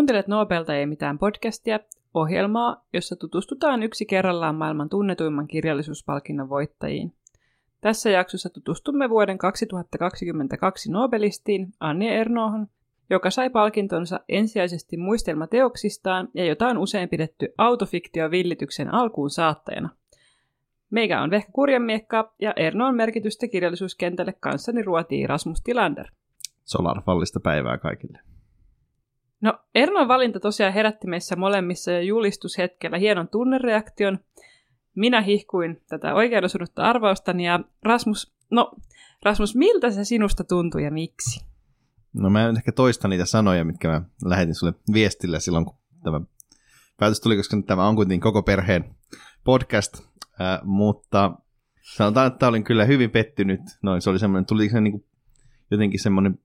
Kuuntelet Nobelta ei mitään podcastia, ohjelmaa, jossa tutustutaan yksi kerrallaan maailman tunnetuimman kirjallisuuspalkinnon voittajiin. Tässä jaksossa tutustumme vuoden 2022 Nobelistiin Anni Ernoohon, joka sai palkintonsa ensisijaisesti muistelmateoksistaan ja jota on usein pidetty autofiktio-villityksen alkuun saattajana. Meikä on Vehkä Kurjanmiekka ja Ernoon merkitystä kirjallisuuskentälle kanssani ruotii Rasmus Tilander. Solarfallista päivää kaikille. No, Ernon valinta tosiaan herätti meissä molemmissa jo julistushetkellä hienon tunnereaktion. Minä hihkuin tätä oikein osunutta arvaustani ja Rasmus, no Rasmus, miltä se sinusta tuntui ja miksi? No mä en ehkä toista niitä sanoja, mitkä mä lähetin sulle viestillä silloin, kun tämä päätös tuli, koska tämä on kuitenkin koko perheen podcast, äh, mutta sanotaan, että olin kyllä hyvin pettynyt. Noin, se oli semmoinen, tuli se niin kuin jotenkin semmoinen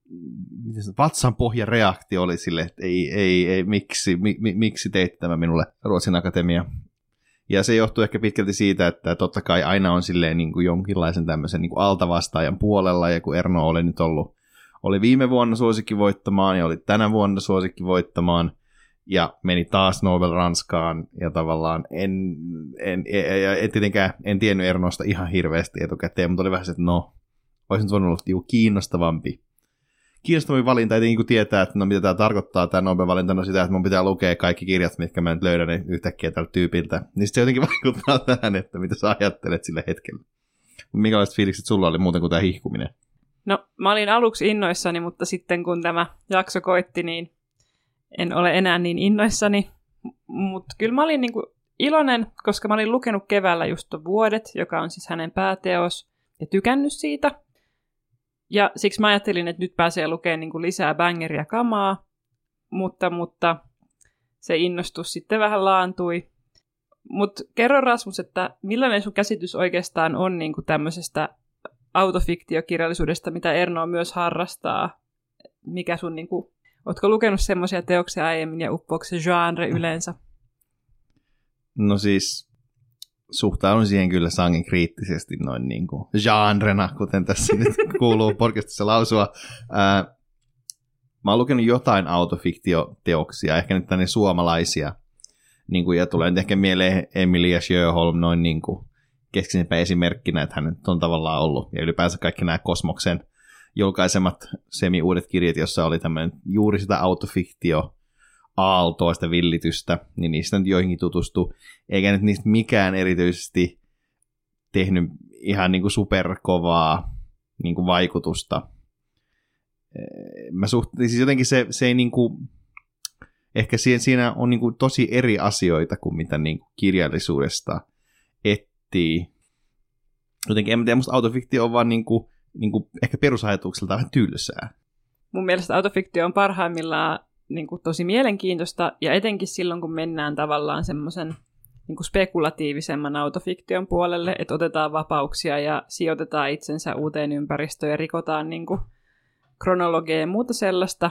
vatsan pohjareaktio oli sille, että ei, ei, ei miksi, mi, mi, miksi teit tämä minulle Ruotsin Akatemia. Ja se johtuu ehkä pitkälti siitä, että totta kai aina on silleen niin kuin jonkinlaisen tämmöisen niin kuin altavastaajan puolella, ja kun Erno oli nyt ollut, oli viime vuonna suosikki voittamaan, ja oli tänä vuonna suosikki voittamaan, ja meni taas Nobel Ranskaan, ja tavallaan en, en, en, en, en tietenkään en tiennyt Ernosta ihan hirveästi etukäteen, mutta oli vähän se, että no, olisi nyt voinut olla niinku kiinnostavampi. Kiinnostavampi valinta, ei niin tietää, että no mitä tämä tarkoittaa, tämä Nobel-valinta, no sitä, että mun pitää lukea kaikki kirjat, mitkä mä nyt löydän niin yhtäkkiä tältä tyypiltä. Niin se jotenkin vaikuttaa tähän, että mitä sä ajattelet sillä hetkellä. Minkälaiset fiilikset sulla oli muuten kuin tämä hihkuminen? No, mä olin aluksi innoissani, mutta sitten kun tämä jakso koitti, niin en ole enää niin innoissani. Mutta kyllä mä olin niinku iloinen, koska mä olin lukenut keväällä just Vuodet, joka on siis hänen pääteos, ja tykännyt siitä. Ja siksi mä ajattelin, että nyt pääsee lukemaan niin kuin lisää bangeria kamaa, mutta, mutta se innostus sitten vähän laantui. Mutta kerro Rasmus, että millainen sun käsitys oikeastaan on niin kuin tämmöisestä autofiktiokirjallisuudesta, mitä Erno myös harrastaa? Mikä sun, niin kuin, ootko lukenut semmoisia teoksia aiemmin ja uppoako se genre yleensä? No siis suhtaudun siihen kyllä sangen kriittisesti noin niin kuin genrena, kuten tässä nyt kuuluu podcastissa lausua. Ää, mä oon lukenut jotain autofiktioteoksia, ehkä nyt tänne suomalaisia, niin kuin, ja tulee nyt ehkä mieleen Emilia Sjöholm noin niin kuin keskisenpä esimerkkinä, että hän nyt on tavallaan ollut, ja ylipäänsä kaikki nämä Kosmoksen julkaisemat semi-uudet kirjat, jossa oli tämmöinen juuri sitä autofiktio aaltoa, sitä villitystä, niin niistä nyt joihinkin tutustu. Eikä nyt niistä mikään erityisesti tehnyt ihan niin kuin superkovaa niin kuin vaikutusta. Mä suht, siis jotenkin se, se ei niin kuin, ehkä siinä, siinä on niin kuin tosi eri asioita kuin mitä niin kuin kirjallisuudesta etsii. Jotenkin en tiedä, musta autofiktio on vaan niin kuin, niin kuin ehkä perusajatukselta vähän tylsää. Mun mielestä autofiktio on parhaimmillaan niin kuin tosi mielenkiintoista, ja etenkin silloin, kun mennään tavallaan semmoisen niin spekulatiivisemman autofiktion puolelle, että otetaan vapauksia ja sijoitetaan itsensä uuteen ympäristöön ja rikotaan niin kuin kronologia ja muuta sellaista,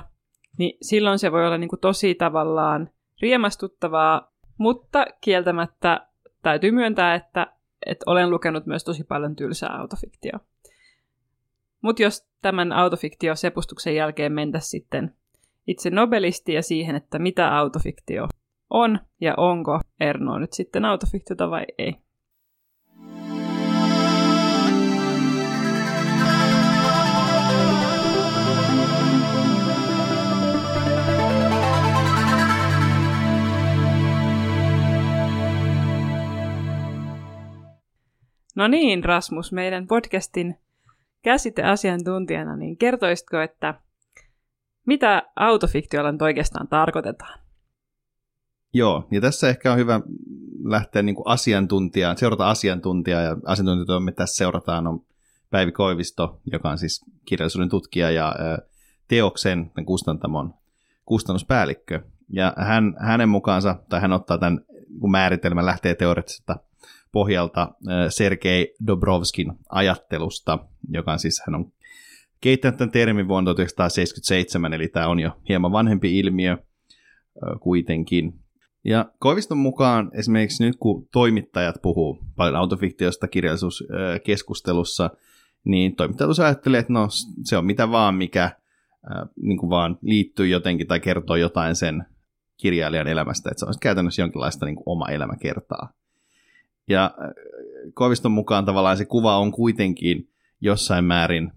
niin silloin se voi olla niin kuin tosi tavallaan riemastuttavaa, mutta kieltämättä täytyy myöntää, että, että olen lukenut myös tosi paljon tylsää autofiktioa. Mutta jos tämän autofiktio-sepustuksen jälkeen mentä sitten itse nobelisti ja siihen, että mitä autofiktio on ja onko Erno nyt sitten autofiktiota vai ei. No niin, Rasmus, meidän podcastin käsiteasiantuntijana, niin kertoisitko, että mitä autofiktiolla nyt oikeastaan tarkoitetaan? Joo, ja tässä ehkä on hyvä lähteä niin kuin asiantuntijaa, seurata asiantuntijaa, ja asiantuntijat, me tässä seurataan, on Päivi Koivisto, joka on siis kirjallisuuden tutkija ja teoksen kustantamon kustannuspäällikkö. Ja hän, hänen mukaansa, tai hän ottaa tämän kun määritelmän lähtee teoreettisesta pohjalta Sergei Dobrovskin ajattelusta, joka on siis, hän on kehittänyt tämän termin vuonna 1977, eli tämä on jo hieman vanhempi ilmiö kuitenkin. Ja Koiviston mukaan esimerkiksi nyt kun toimittajat puhuu paljon autofiktiosta kirjallisuuskeskustelussa, niin toimittajat usein ajattelee, että no se on mitä vaan, mikä niin kuin vaan liittyy jotenkin tai kertoo jotain sen kirjailijan elämästä, että se on käytännössä jonkinlaista niin kuin oma elämäkertaa. Ja Koiviston mukaan tavallaan se kuva on kuitenkin jossain määrin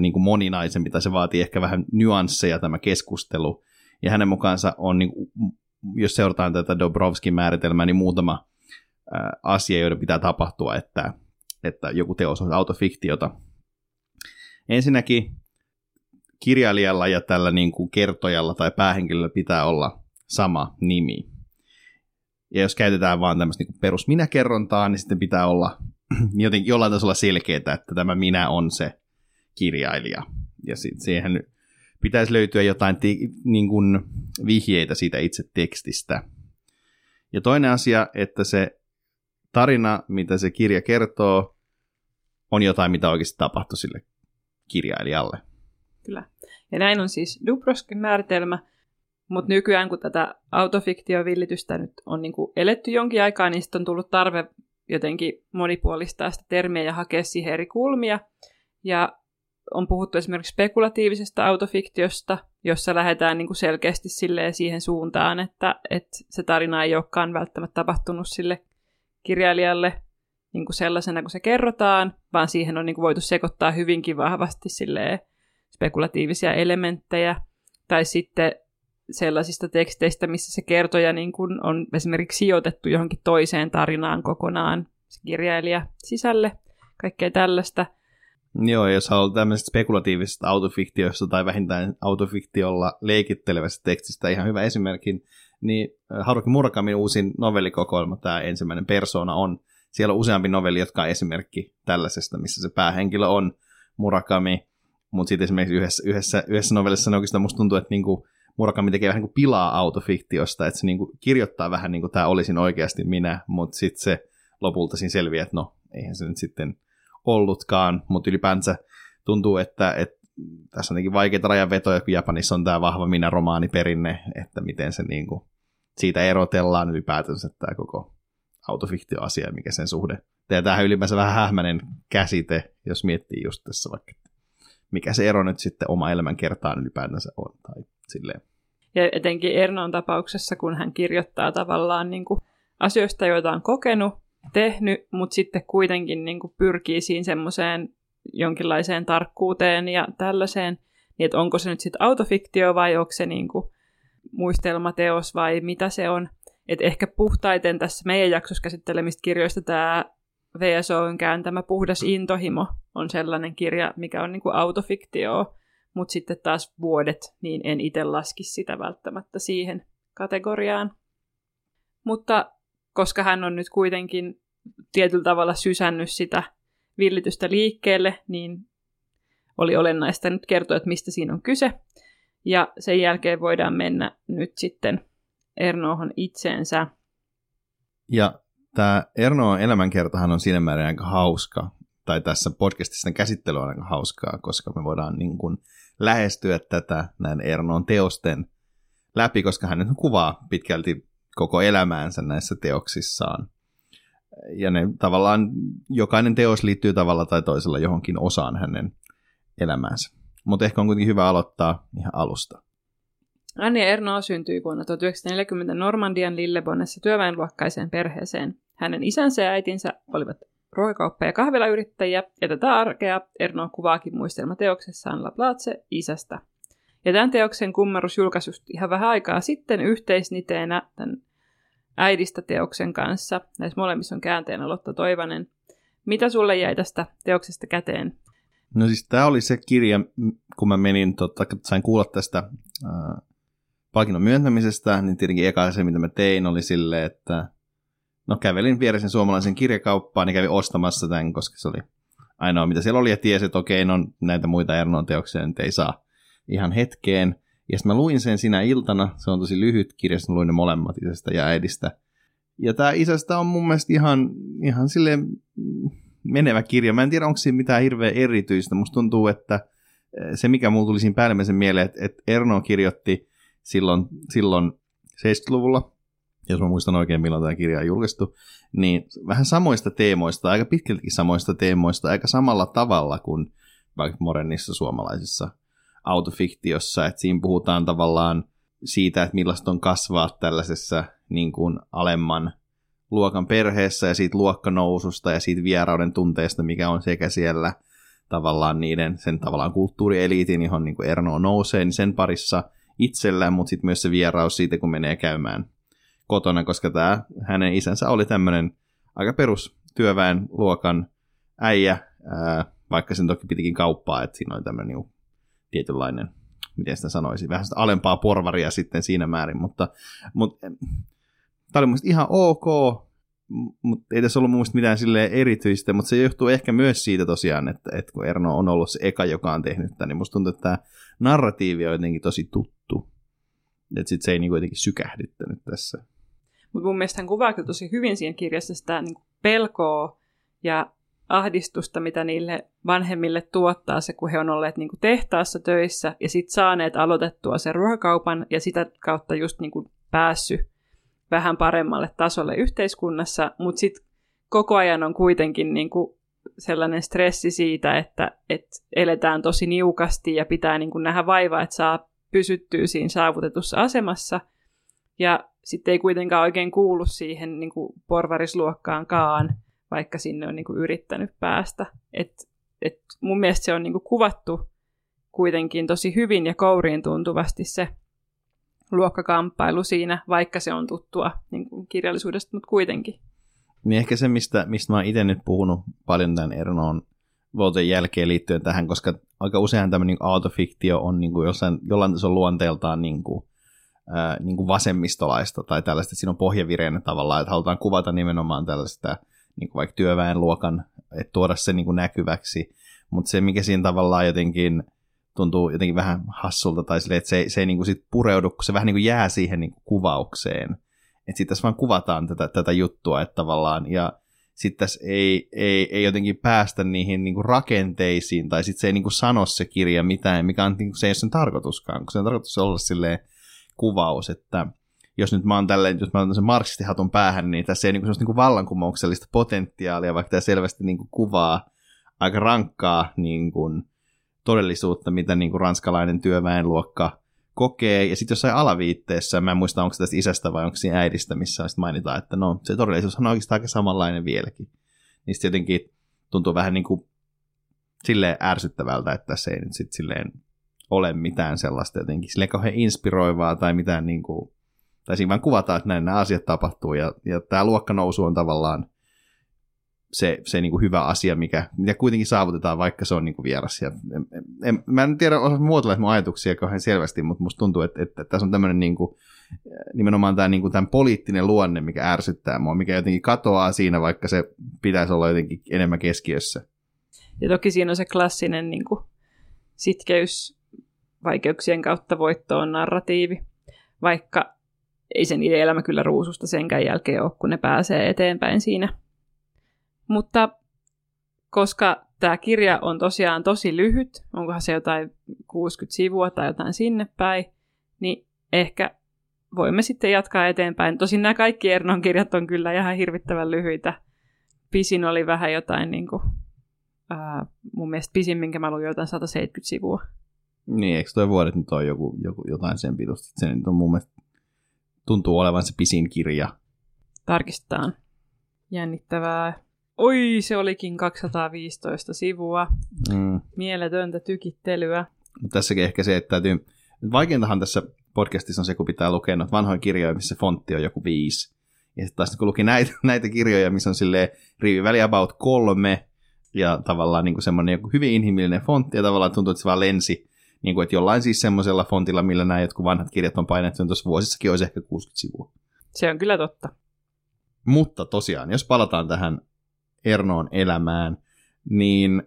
niin kuin moninaisempi, tai se vaatii ehkä vähän nyansseja tämä keskustelu. Ja hänen mukaansa on, niin kuin, jos seurataan tätä Dobrovskin määritelmää, niin muutama asia, joiden pitää tapahtua, että, että joku teos on autofiktiota. Ensinnäkin kirjailijalla ja tällä niin kuin kertojalla tai päähenkilöllä pitää olla sama nimi. Ja jos käytetään vaan tämmöistä niin perus minä-kerrontaa, niin sitten pitää olla jotenkin jollain tasolla selkeää, että tämä minä on se kirjailija. Ja sitten siihen pitäisi löytyä jotain ti- niin kuin vihjeitä siitä itse tekstistä. Ja toinen asia, että se tarina, mitä se kirja kertoo, on jotain, mitä oikeasti tapahtui sille kirjailijalle. Kyllä. Ja näin on siis Dubroskin määritelmä, mutta nykyään kun tätä autofiktiovillitystä nyt on niin kuin eletty jonkin aikaa, niin sitten on tullut tarve jotenkin monipuolistaa sitä termiä ja hakea siihen eri kulmia. Ja on puhuttu esimerkiksi spekulatiivisesta autofiktiosta, jossa lähdetään niin kuin selkeästi siihen suuntaan, että, että se tarina ei olekaan välttämättä tapahtunut sille kirjailijalle niin kuin sellaisena kuin se kerrotaan, vaan siihen on niin kuin voitu sekoittaa hyvinkin vahvasti spekulatiivisia elementtejä. Tai sitten sellaisista teksteistä, missä se kertoja niin kuin on esimerkiksi sijoitettu johonkin toiseen tarinaan kokonaan, se kirjailija sisälle, kaikkea tällaista. Joo, jos haluaa tämmöisestä spekulatiivisesta autofiktiosta tai vähintään autofiktiolla leikittelevästä tekstistä ihan hyvä esimerkki, niin äh, Haruki Murakamin uusin novellikokoelma, tämä ensimmäinen persona on, siellä on useampi novelli, jotka on esimerkki tällaisesta, missä se päähenkilö on Murakami, mutta sitten esimerkiksi yhdessä, yhdessä, yhdessä novellissa ne oikeastaan musta tuntuu, että niinku Murakami tekee vähän niin kuin pilaa autofiktiosta, että se niin kuin kirjoittaa vähän niin kuin tämä olisin oikeasti minä, mutta sitten se lopulta siinä selviää, että no, eihän se nyt sitten ollutkaan, mutta ylipäänsä tuntuu, että, että tässä on vaikeita rajanvetoja, kun Japanissa on tämä vahva minä-romaaniperinne, että miten se niin kuin, siitä erotellaan ylipäätänsä tämä koko autofiktioasia, mikä sen suhde. Ja tämähän ylipäänsä vähän hähmäinen käsite, jos miettii just tässä vaikka, mikä se ero nyt sitten oma elämän kertaan ylipäätänsä on. Tai silleen. Ja etenkin Ernon tapauksessa, kun hän kirjoittaa tavallaan niin kuin asioista, joita on kokenut, tehnyt, mutta sitten kuitenkin niin kuin pyrkii siinä semmoiseen jonkinlaiseen tarkkuuteen ja tällaiseen, niin että onko se nyt sitten autofiktio vai onko se niin kuin muistelmateos vai mitä se on. Et ehkä puhtaiten tässä meidän jaksossa käsittelemistä kirjoista tämä VSOn kääntämä Puhdas intohimo on sellainen kirja, mikä on niin kuin autofiktio, mutta sitten taas vuodet, niin en itse laskisi sitä välttämättä siihen kategoriaan. Mutta koska hän on nyt kuitenkin tietyllä tavalla sysännyt sitä villitystä liikkeelle, niin oli olennaista nyt kertoa, että mistä siinä on kyse. Ja sen jälkeen voidaan mennä nyt sitten Ernohon itseensä. Ja tämä Ernoon elämänkertahan on siinä määrin aika hauska, tai tässä podcastissa käsittely on aika hauskaa, koska me voidaan niin kuin lähestyä tätä näin Ernon teosten läpi, koska hän nyt kuvaa pitkälti koko elämäänsä näissä teoksissaan. Ja ne tavallaan, jokainen teos liittyy tavalla tai toisella johonkin osaan hänen elämäänsä. Mutta ehkä on kuitenkin hyvä aloittaa ihan alusta. Anni Erno syntyi vuonna 1940 Normandian Lillebonnessa työväenluokkaiseen perheeseen. Hänen isänsä ja äitinsä olivat ruokakauppa- ja kahvilayrittäjiä, ja tätä arkea Erno kuvaakin muistelmateoksessaan La Place isästä. Ja tämän teoksen kummarus julkaisusti ihan vähän aikaa sitten yhteisniteenä tämän äidistä teoksen kanssa. Näissä molemmissa on käänteenä Lotta Toivanen. Mitä sulle jäi tästä teoksesta käteen? No siis tämä oli se kirja, kun mä menin, totta, sain kuulla tästä äh, palkinnon myöntämisestä, niin tietenkin eka se, mitä mä tein, oli sille, että no kävelin vieressä suomalaisen kirjakauppaan ja kävin ostamassa tämän, koska se oli ainoa mitä siellä oli ja tiesi, että okei, no näitä muita Ernon teoksia nyt ei saa ihan hetkeen. Ja sitten mä luin sen sinä iltana, se on tosi lyhyt kirja, mä luin ne molemmat isästä ja äidistä. Ja tämä isästä on mun mielestä ihan, ihan sille menevä kirja. Mä en tiedä, onko siinä mitään hirveän erityistä. Musta tuntuu, että eh, se mikä mulla tuli siinä päällimmäisen mieleen, että, että Erno kirjoitti silloin, silloin 70-luvulla jos mä muistan oikein milloin tämä kirja on julkaistu, niin vähän samoista teemoista, aika pitkältikin samoista teemoista, aika samalla tavalla kuin vaikka modernissa suomalaisessa autofiktiossa, että siinä puhutaan tavallaan siitä, että millaista on kasvaa tällaisessa niin kuin alemman luokan perheessä ja siitä luokkanoususta ja siitä vierauden tunteesta, mikä on sekä siellä tavallaan niiden, sen tavallaan kulttuurieliitin, johon niin kuin Erno nousee, niin sen parissa itsellään, mutta sitten myös se vieraus siitä, kun menee käymään kotona, koska tämä hänen isänsä oli tämmöinen aika perus työväen luokan äijä, ää, vaikka sen toki pitikin kauppaa, että siinä oli tämmöinen niin tietynlainen, miten sitä sanoisi, vähän sitä alempaa porvaria sitten siinä määrin, mutta, mutta tämä oli muista ihan ok, mutta ei tässä ollut mun mitään silleen erityistä, mutta se johtuu ehkä myös siitä tosiaan, että, että kun Erno on ollut se eka, joka on tehnyt tämän, niin musta tuntuu, että tämä narratiivi on jotenkin tosi tuttu. Että sitten se ei niin jotenkin sykähdyttänyt tässä. Mutta mun mielestä hän kuvaa tosi hyvin siinä kirjassa sitä niin pelkoa ja ahdistusta, mitä niille vanhemmille tuottaa se, kun he on olleet niin kuin tehtaassa töissä ja sitten saaneet aloitettua sen ruokakaupan ja sitä kautta just niin kuin päässyt vähän paremmalle tasolle yhteiskunnassa, mutta sitten koko ajan on kuitenkin niin kuin sellainen stressi siitä, että, että eletään tosi niukasti ja pitää niin kuin nähdä vaivaa, että saa pysyttyä siinä saavutetussa asemassa. Ja sitten ei kuitenkaan oikein kuulu siihen niin kuin porvarisluokkaankaan, vaikka sinne on niin kuin yrittänyt päästä. Et, et mun mielestä se on niin kuin kuvattu kuitenkin tosi hyvin ja kouriin tuntuvasti se luokkakamppailu siinä, vaikka se on tuttua niin kuin kirjallisuudesta, mutta kuitenkin. Niin ehkä se, mistä, mistä mä itse nyt puhunut paljon tämän Ernoon vuoteen jälkeen liittyen tähän, koska aika usein tämmöinen niin autofiktio on niin kuin jossain, jollain tasolla luonteeltaan niin kuin, ää, niin kuin vasemmistolaista tai tällaista, että siinä on pohjavireenä tavallaan, että halutaan kuvata nimenomaan tällaista niin kuin vaikka työväenluokan, että tuoda se niin kuin näkyväksi, mutta se mikä siinä tavallaan jotenkin tuntuu jotenkin vähän hassulta tai silleen, että se, se ei niin kuin sit pureudu, kun se vähän niin kuin jää siihen niin kuin kuvaukseen. Että sitten tässä vaan kuvataan tätä, tätä juttua, että tavallaan, ja sitten tässä ei, ei, ei jotenkin päästä niihin niin kuin rakenteisiin, tai sitten se ei niin kuin sano se kirja mitään, mikä on, niin se ei ole sen tarkoituskaan, kun se on tarkoitus olla silleen kuvaus, että jos nyt mä oon tälleen, jos mä oon sen marksistihatun päähän, niin tässä ei niin kuin, niin kuin vallankumouksellista potentiaalia, vaikka tämä selvästi niin kuin kuvaa aika rankkaa niin kuin, todellisuutta, mitä niin kuin ranskalainen työväenluokka kokee. Ja sitten jossain alaviitteessä, mä en muista onko se tästä isästä vai onko siinä äidistä, missä mainitaan, että no se todellisuus on oikeastaan aika samanlainen vieläkin. Niin sitten jotenkin tuntuu vähän niin kuin silleen ärsyttävältä, että se ei nyt sitten silleen ole mitään sellaista jotenkin silleen kauhean inspiroivaa tai mitään niin kuin, tai siinä vaan kuvataan, että näin nämä asiat tapahtuu ja, ja tämä luokkanousu on tavallaan se, se niin kuin hyvä asia, mikä, mikä kuitenkin saavutetaan, vaikka se on niin kuin vieras. Ja, en, en, mä en tiedä, osaa muotoilla mun ajatuksia kauhean selvästi, mutta musta tuntuu, että, että, että tässä on tämmöinen niin kuin, nimenomaan tämä niin kuin tämän poliittinen luonne, mikä ärsyttää mua, mikä jotenkin katoaa siinä, vaikka se pitäisi olla jotenkin enemmän keskiössä. Ja toki siinä on se klassinen niin kuin, sitkeys vaikeuksien kautta voittoon narratiivi, vaikka ei sen elämä kyllä ruususta senkään jälkeen ole, kun ne pääsee eteenpäin siinä mutta koska tämä kirja on tosiaan tosi lyhyt, onkohan se jotain 60 sivua tai jotain sinne päin, niin ehkä voimme sitten jatkaa eteenpäin. Tosin nämä kaikki Ernon kirjat on kyllä ihan hirvittävän lyhyitä. Pisin oli vähän jotain, niin kuin, ää, mun mielestä pisin, minkä mä luin jotain 170 sivua. Niin, eikö toi vuodet nyt ole joku, joku, jotain sen pitusta? Se nyt on mun mielestä, tuntuu olevan se pisin kirja. Tarkistetaan. Jännittävää. Oi, se olikin 215 sivua. Mm. Mieletöntä tykittelyä. Tässäkin ehkä se, että täytyy... Vaikeintahan tässä podcastissa on se, kun pitää lukea noita vanhoja kirjoja, missä fontti on joku viisi. Ja sitten taas kun luki näitä, näitä kirjoja, missä on silleen riiviväli about kolme, ja tavallaan niin semmoinen joku hyvin inhimillinen fontti, ja tavallaan tuntuu, että se vaan lensi. Niin kuin, että jollain siis semmoisella fontilla, millä nämä jotkut vanhat kirjat on painettu, niin tuossa vuosissakin olisi ehkä 60 sivua. Se on kyllä totta. Mutta tosiaan, jos palataan tähän Ernoon elämään, niin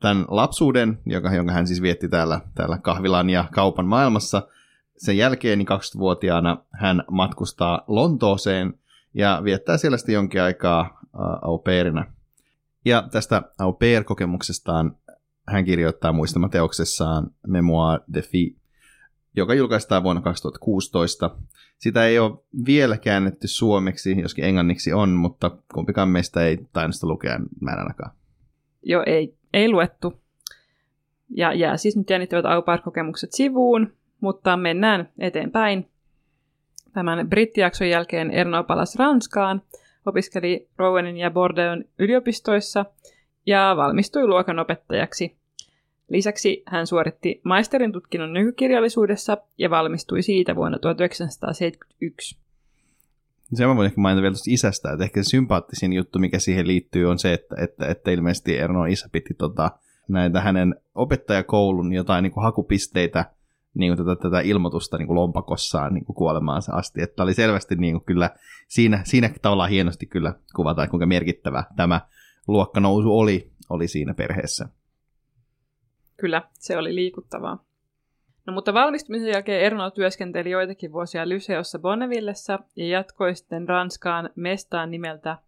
tämän lapsuuden, joka, jonka hän siis vietti täällä, täällä kahvilan ja kaupan maailmassa, sen jälkeen niin 20-vuotiaana hän matkustaa Lontooseen ja viettää siellä sitten jonkin aikaa au pairina. Ja tästä au pair-kokemuksestaan hän kirjoittaa muistamateoksessaan Memoir de Fille, joka julkaistaan vuonna 2016. Sitä ei ole vielä käännetty suomeksi, joskin englanniksi on, mutta kumpikaan meistä ei tainnut lukea, mä en ainakaan. Joo, ei, ei luettu. Ja jää siis nyt jännittävät au kokemukset sivuun. Mutta mennään eteenpäin. Tämän brittijakson jälkeen Erno palasi Ranskaan, opiskeli Rowenin ja Bordeauxn yliopistoissa ja valmistui luokanopettajaksi. Lisäksi hän suoritti maisterin tutkinnon nykykirjallisuudessa ja valmistui siitä vuonna 1971. Se mä voin ehkä mainita vielä tuosta isästä, että ehkä se sympaattisin juttu, mikä siihen liittyy, on se, että, että, että ilmeisesti Erno isä piti tota, näitä hänen opettajakoulun jotain niin kuin hakupisteitä niin kuin tätä, tätä ilmoitusta niin kuin lompakossaan niin kuin kuolemaansa asti. Että oli selvästi niin kuin kyllä siinä, siinä tavallaan hienosti kyllä kuvataan, kuinka merkittävä tämä luokkanousu oli, oli siinä perheessä. Kyllä, se oli liikuttavaa. No mutta valmistumisen jälkeen Erno työskenteli joitakin vuosia Lyseossa Bonnevillessa ja jatkoi sitten Ranskaan mestaan nimeltä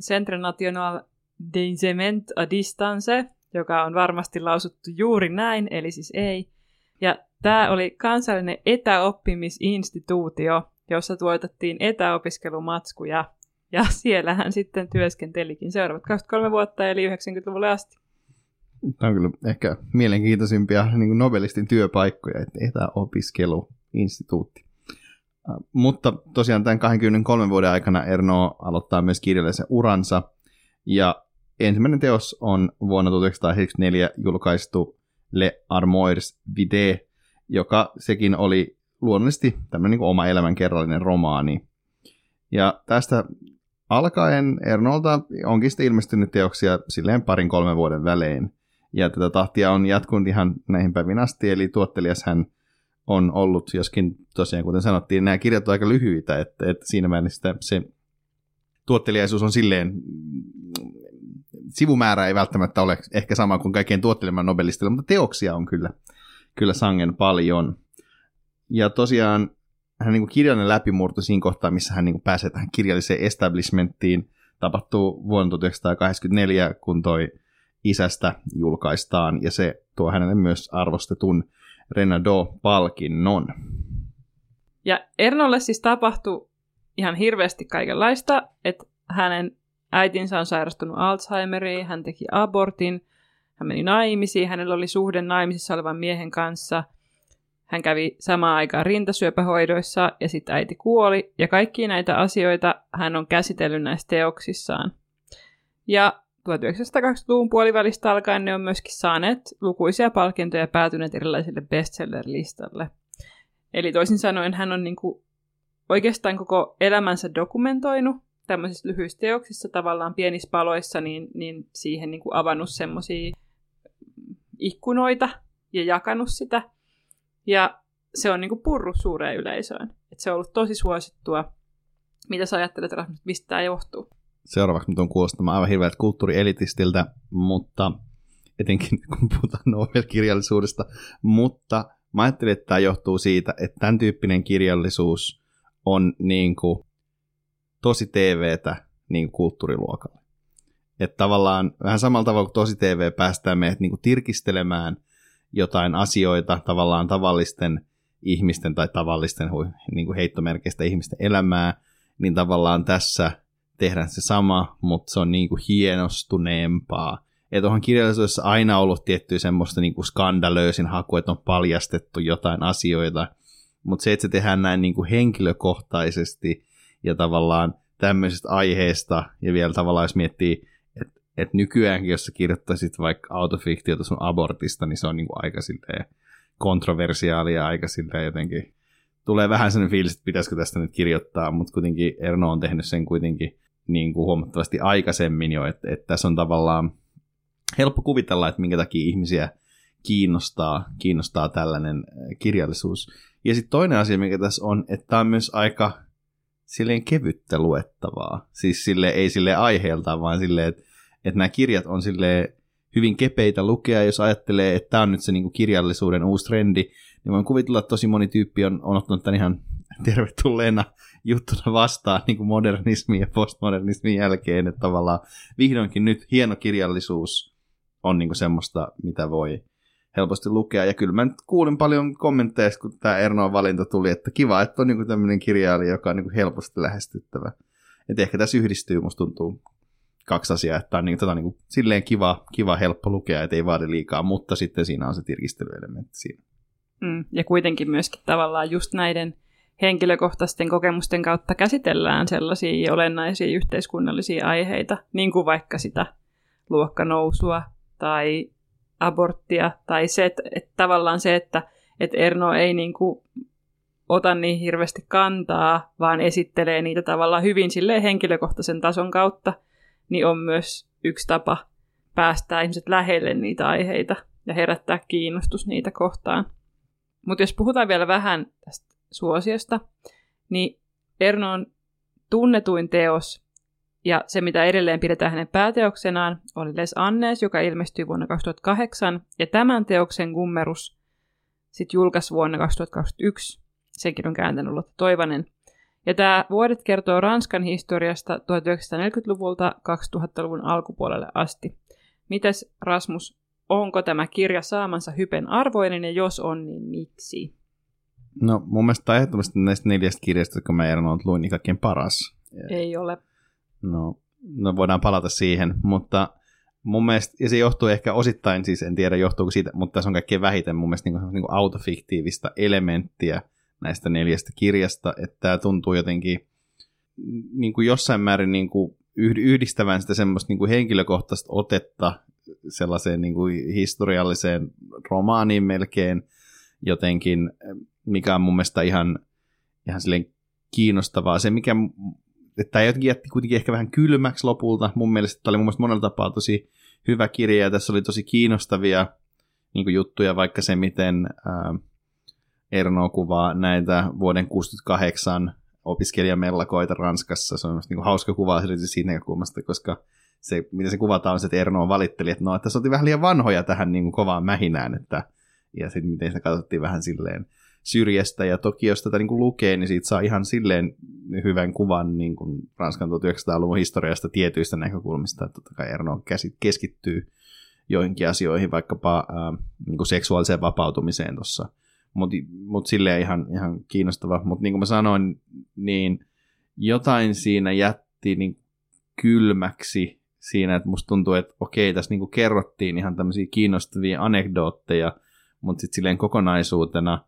Centre National d'Enseignement à Distance, joka on varmasti lausuttu juuri näin, eli siis ei. Ja tämä oli kansallinen etäoppimisinstituutio, jossa tuotettiin etäopiskelumatskuja, ja siellä hän sitten työskentelikin seuraavat 23 vuotta, eli 90-luvulle asti. Tämä on kyllä ehkä mielenkiintoisimpia niin kuin Nobelistin työpaikkoja, että etäopiskeluinstituutti. Äh, mutta tosiaan tämän 23 vuoden aikana Erno aloittaa myös kirjallisen uransa, ja ensimmäinen teos on vuonna 1974 julkaistu Le Armoires Vide, joka sekin oli luonnollisesti tämmöinen niin oma elämänkerrallinen romaani. Ja tästä alkaen Ernolta onkin sitten ilmestynyt teoksia silleen parin kolmen vuoden välein. Ja tätä tahtia on jatkunut ihan näihin päivin asti, eli tuottelijas hän on ollut, joskin tosiaan kuten sanottiin, nämä kirjat ovat aika lyhyitä, että, että siinä mielessä se tuottelijaisuus on silleen, sivumäärä ei välttämättä ole ehkä sama kuin kaikkien tuotteleman nobelistilla, mutta teoksia on kyllä, kyllä sangen paljon. Ja tosiaan hän niin kirjallinen läpimurto siinä kohtaa, missä hän niin pääsee tähän kirjalliseen establishmenttiin, tapahtuu vuonna 1984, kun toi isästä julkaistaan, ja se tuo hänelle myös arvostetun Renado-palkinnon. Ja Ernolle siis tapahtui ihan hirveästi kaikenlaista, että hänen äitinsä on sairastunut Alzheimeriin, hän teki abortin, hän meni naimisiin, hänellä oli suhde naimisissa olevan miehen kanssa, hän kävi samaan aikaan rintasyöpähoidoissa ja sitten äiti kuoli, ja kaikki näitä asioita hän on käsitellyt näissä teoksissaan. Ja 1920-luvun puolivälistä alkaen ne on myöskin saaneet lukuisia palkintoja ja päätyneet erilaisille bestseller-listalle. Eli toisin sanoen hän on niin kuin oikeastaan koko elämänsä dokumentoinut tämmöisissä lyhyissä teoksissa tavallaan pienissä paloissa, niin, niin siihen niin kuin avannut semmoisia ikkunoita ja jakanut sitä. Ja se on niin kuin purru suureen yleisöön. Et se on ollut tosi suosittua. Mitä sä ajattelet, mistä tämä johtuu? Seuraavaksi mä tuon kuulostamaan aivan hirveältä kulttuurielitistiltä, mutta etenkin kun puhutaan Nobel-kirjallisuudesta, mutta mä ajattelin, että tämä johtuu siitä, että tämän tyyppinen kirjallisuus on niin kuin tosi TVtä niin kulttuuriluokalle. Että tavallaan vähän samalla tavalla kuin tosi TV päästään meidät niin kuin tirkistelemään jotain asioita tavallaan tavallisten ihmisten tai tavallisten niin kuin heittomerkeistä ihmisten elämää, niin tavallaan tässä tehdään se sama, mutta se on niin kuin hienostuneempaa. Että onhan kirjallisuudessa aina ollut tiettyä semmoista niin kuin skandalöisin haku, että on paljastettu jotain asioita, mutta se, että se tehdään näin niin kuin henkilökohtaisesti ja tavallaan tämmöisestä aiheesta, ja vielä tavallaan jos miettii, että et nykyäänkin, jos sä kirjoittaisit vaikka autofiktiota sun abortista, niin se on niin kuin aika silleen kontroversiaalia, aika silleen jotenkin, tulee vähän sellainen fiilis, että pitäisikö tästä nyt kirjoittaa, mutta kuitenkin Erno on tehnyt sen kuitenkin niin kuin huomattavasti aikaisemmin jo, että, että tässä on tavallaan helppo kuvitella, että minkä takia ihmisiä kiinnostaa, kiinnostaa tällainen äh, kirjallisuus. Ja sitten toinen asia, mikä tässä on, että tämä on myös aika silleen kevyttä luettavaa. Siis sille ei sille aiheelta, vaan silleen, että, että nämä kirjat on sille hyvin kepeitä lukea, jos ajattelee, että tämä on nyt se niin kuin kirjallisuuden uusi trendi, niin voin kuvitella, että tosi moni tyyppi on, on ottanut tämän ihan tervetulleena juttuna vastaan niin kuin modernismin ja postmodernismin jälkeen, että tavallaan vihdoinkin nyt hieno kirjallisuus on niin kuin semmoista, mitä voi helposti lukea. Ja kyllä mä nyt kuulin paljon kommentteja, kun tämä Ernoon valinta tuli, että kiva, että on niin tämmöinen kirjailija, joka on niin helposti lähestyttävä. Että ehkä tässä yhdistyy, musta tuntuu kaksi asiaa, että on niin, tota, niin kuin, silleen kiva, kiva, helppo lukea, että ei vaadi liikaa, mutta sitten siinä on se tirkistelyelementti siinä. Mm. Ja kuitenkin myöskin tavallaan just näiden henkilökohtaisten kokemusten kautta käsitellään sellaisia olennaisia yhteiskunnallisia aiheita, niin kuin vaikka sitä luokkanousua tai aborttia, tai se, että, että tavallaan se, että, että Erno ei niin kuin ota niin hirveästi kantaa, vaan esittelee niitä tavallaan hyvin silleen henkilökohtaisen tason kautta, niin on myös yksi tapa päästää ihmiset lähelle niitä aiheita ja herättää kiinnostus niitä kohtaan. Mutta jos puhutaan vielä vähän tästä suosiosta, niin Ernon tunnetuin teos ja se, mitä edelleen pidetään hänen pääteoksenaan, oli Les Annes, joka ilmestyi vuonna 2008, ja tämän teoksen kummerus sitten julkaisi vuonna 2021. Senkin on kääntänyt Lotta Toivanen. Ja tämä vuodet kertoo Ranskan historiasta 1940-luvulta 2000-luvun alkupuolelle asti. Mites Rasmus, onko tämä kirja saamansa hypen arvoinen ja jos on, niin miksi? No mun mielestä ehdottomasti näistä neljästä kirjasta, jotka mä Eeron luin, niin kaikkein paras. Ei ole. No, no voidaan palata siihen, mutta mun mielestä, ja se johtuu ehkä osittain, siis en tiedä johtuuko siitä, mutta se on kaikkein vähiten mun mielestä niin kuin, niin kuin autofiktiivistä elementtiä näistä neljästä kirjasta, että tämä tuntuu jotenkin niin kuin jossain määrin niin kuin yhdistävän sitä semmoista niin kuin henkilökohtaista otetta sellaiseen niin kuin historialliseen romaaniin melkein jotenkin, mikä on mun mielestä ihan, ihan silleen kiinnostavaa. Se, mikä, tämä jotenkin jätti kuitenkin ehkä vähän kylmäksi lopulta. Mun mielestä tämä oli mun mielestä monella tapaa tosi hyvä kirja ja tässä oli tosi kiinnostavia niin juttuja, vaikka se, miten ää, Erno kuvaa näitä vuoden 68 opiskelijamellakoita Ranskassa. Se on niin kuin hauska kuva siitä näkökulmasta, koska se, mitä se kuvataan, on se, että Erno valitteli, että no, että se oli vähän liian vanhoja tähän niin kuin kovaan mähinään, että, ja sitten miten sitä katsottiin vähän silleen syrjästä, ja toki jos tätä niin kuin lukee, niin siitä saa ihan silleen hyvän kuvan niin kuin Ranskan 1900-luvun historiasta tietyistä näkökulmista, että totta kai Erno keskittyy joihinkin asioihin, vaikkapa ää, niin kuin seksuaaliseen vapautumiseen tuossa. Mutta mut silleen ihan, ihan kiinnostava. Mutta niin kuin mä sanoin, niin jotain siinä jätti niin kylmäksi siinä, että musta tuntuu, että okei, tässä niin kerrottiin ihan tämmöisiä kiinnostavia anekdootteja, mutta sitten silleen kokonaisuutena,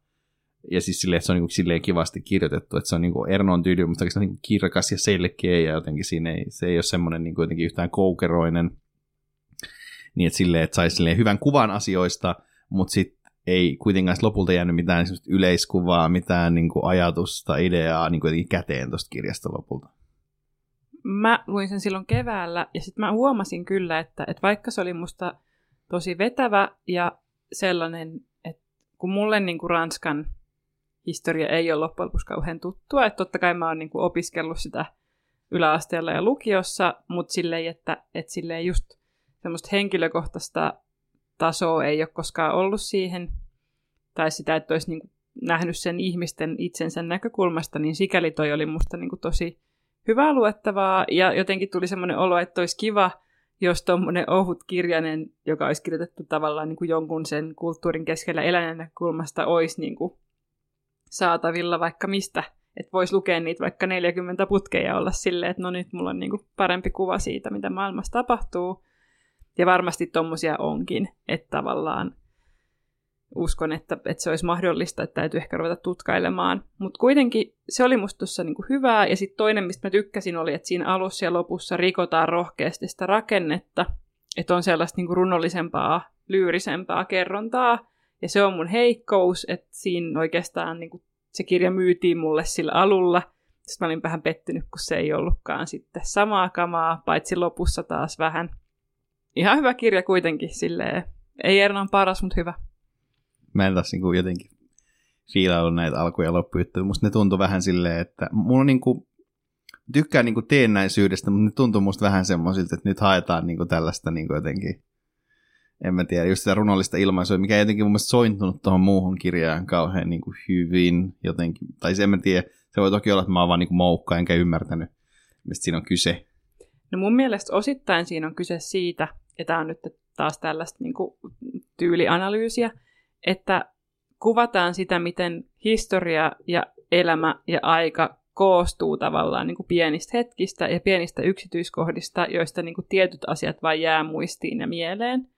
ja siis silleen, että se on niin silleen kivasti kirjoitettu, että se on niin Ernon tyyli, mutta se on niin kirkas ja selkeä, ja jotenkin siinä ei, se ei ole semmoinen niin jotenkin yhtään koukeroinen, niin että silleen, että saisi hyvän kuvan asioista, mutta sitten ei kuitenkaan lopulta jäänyt mitään yleiskuvaa, mitään niin kuin ajatusta, ideaa niin kuin käteen tuosta kirjasta lopulta. Mä luin sen silloin keväällä ja sitten mä huomasin kyllä, että, että vaikka se oli musta tosi vetävä ja sellainen, että kun mulle niin kuin Ranskan historia ei ole loppujen lopuksi kauhean tuttua, että totta kai mä oon niin kuin opiskellut sitä yläasteella ja lukiossa, mutta silleen, että, että silleen just semmoista henkilökohtaista tasoa ei ole koskaan ollut siihen, tai sitä, että olisi niin kuin nähnyt sen ihmisten itsensä näkökulmasta, niin sikäli toi oli musta niin kuin tosi hyvää luettavaa, ja jotenkin tuli semmoinen olo, että olisi kiva, jos tuommoinen ohut kirjainen, joka olisi kirjoitettu tavallaan niin kuin jonkun sen kulttuurin keskellä eläneen näkökulmasta, olisi niin kuin saatavilla vaikka mistä. Että voisi lukea niitä vaikka 40 putkeja olla silleen, että no nyt mulla on niin kuin parempi kuva siitä, mitä maailmassa tapahtuu. Ja varmasti tommosia onkin, että tavallaan uskon, että, että se olisi mahdollista, että täytyy ehkä ruveta tutkailemaan. Mutta kuitenkin se oli musta tuossa niinku hyvää. Ja sitten toinen, mistä mä tykkäsin, oli, että siinä alussa ja lopussa rikotaan rohkeasti sitä rakennetta. Että on sellaista niinku runollisempaa, lyyrisempää kerrontaa. Ja se on mun heikkous, että siinä oikeastaan niinku, se kirja myytiin mulle sillä alulla. Sitten mä olin vähän pettynyt, kun se ei ollutkaan sitten samaa kamaa, paitsi lopussa taas vähän – ihan hyvä kirja kuitenkin, silleen. Ei Ernan paras, mutta hyvä. Mä en tässä niin jotenkin fiilailu näitä alku- ja loppujuttuja. Musta ne tuntui vähän silleen, että mulla on niin kuin, tykkään niin kuin teennäisyydestä, mutta ne tuntuu musta vähän semmoisilta, että nyt haetaan niin kuin tällaista niin kuin jotenkin, en mä tiedä, just sitä runollista ilmaisua, mikä ei jotenkin mun mielestä sointunut tuohon muuhun kirjaan kauhean niin kuin hyvin jotenkin. Tai se en mä tiedä, se voi toki olla, että mä oon vaan niin kuin moukka, enkä ymmärtänyt, mistä siinä on kyse. No mun mielestä osittain siinä on kyse siitä, ja tämä on nyt taas tällaista niin kuin, tyylianalyysiä, että kuvataan sitä, miten historia ja elämä ja aika koostuu tavallaan niin kuin pienistä hetkistä ja pienistä yksityiskohdista, joista niin kuin tietyt asiat vain jää muistiin ja mieleen.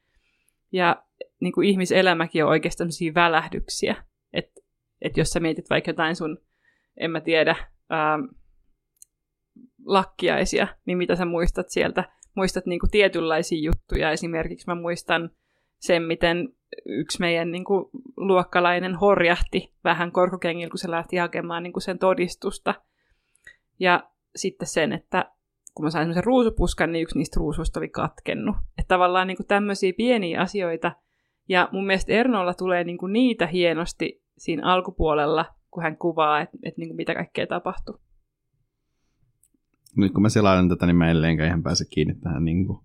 Ja niin kuin ihmiselämäkin on oikeastaan sellaisia välähdyksiä. Että et jos sä mietit vaikka jotain sun, en mä tiedä, ää, lakkiaisia, niin mitä sä muistat sieltä? Muistat niinku tietynlaisia juttuja. Esimerkiksi mä muistan sen, miten yksi meidän niin kuin, luokkalainen horjahti vähän korkokengillä, kun se lähti hakemaan niin kuin sen todistusta. Ja sitten sen, että kun mä sain semmoisen ruusupuskan, niin yksi niistä ruusuista oli katkennut. Että tavallaan niin kuin tämmöisiä pieniä asioita. Ja mun mielestä Ernolla tulee niin kuin niitä hienosti siinä alkupuolella, kun hän kuvaa, että, että niin kuin mitä kaikkea tapahtuu. Nyt kun mä selailen tätä, niin mä edelleenkään ihan pääse kiinni tähän niin kuin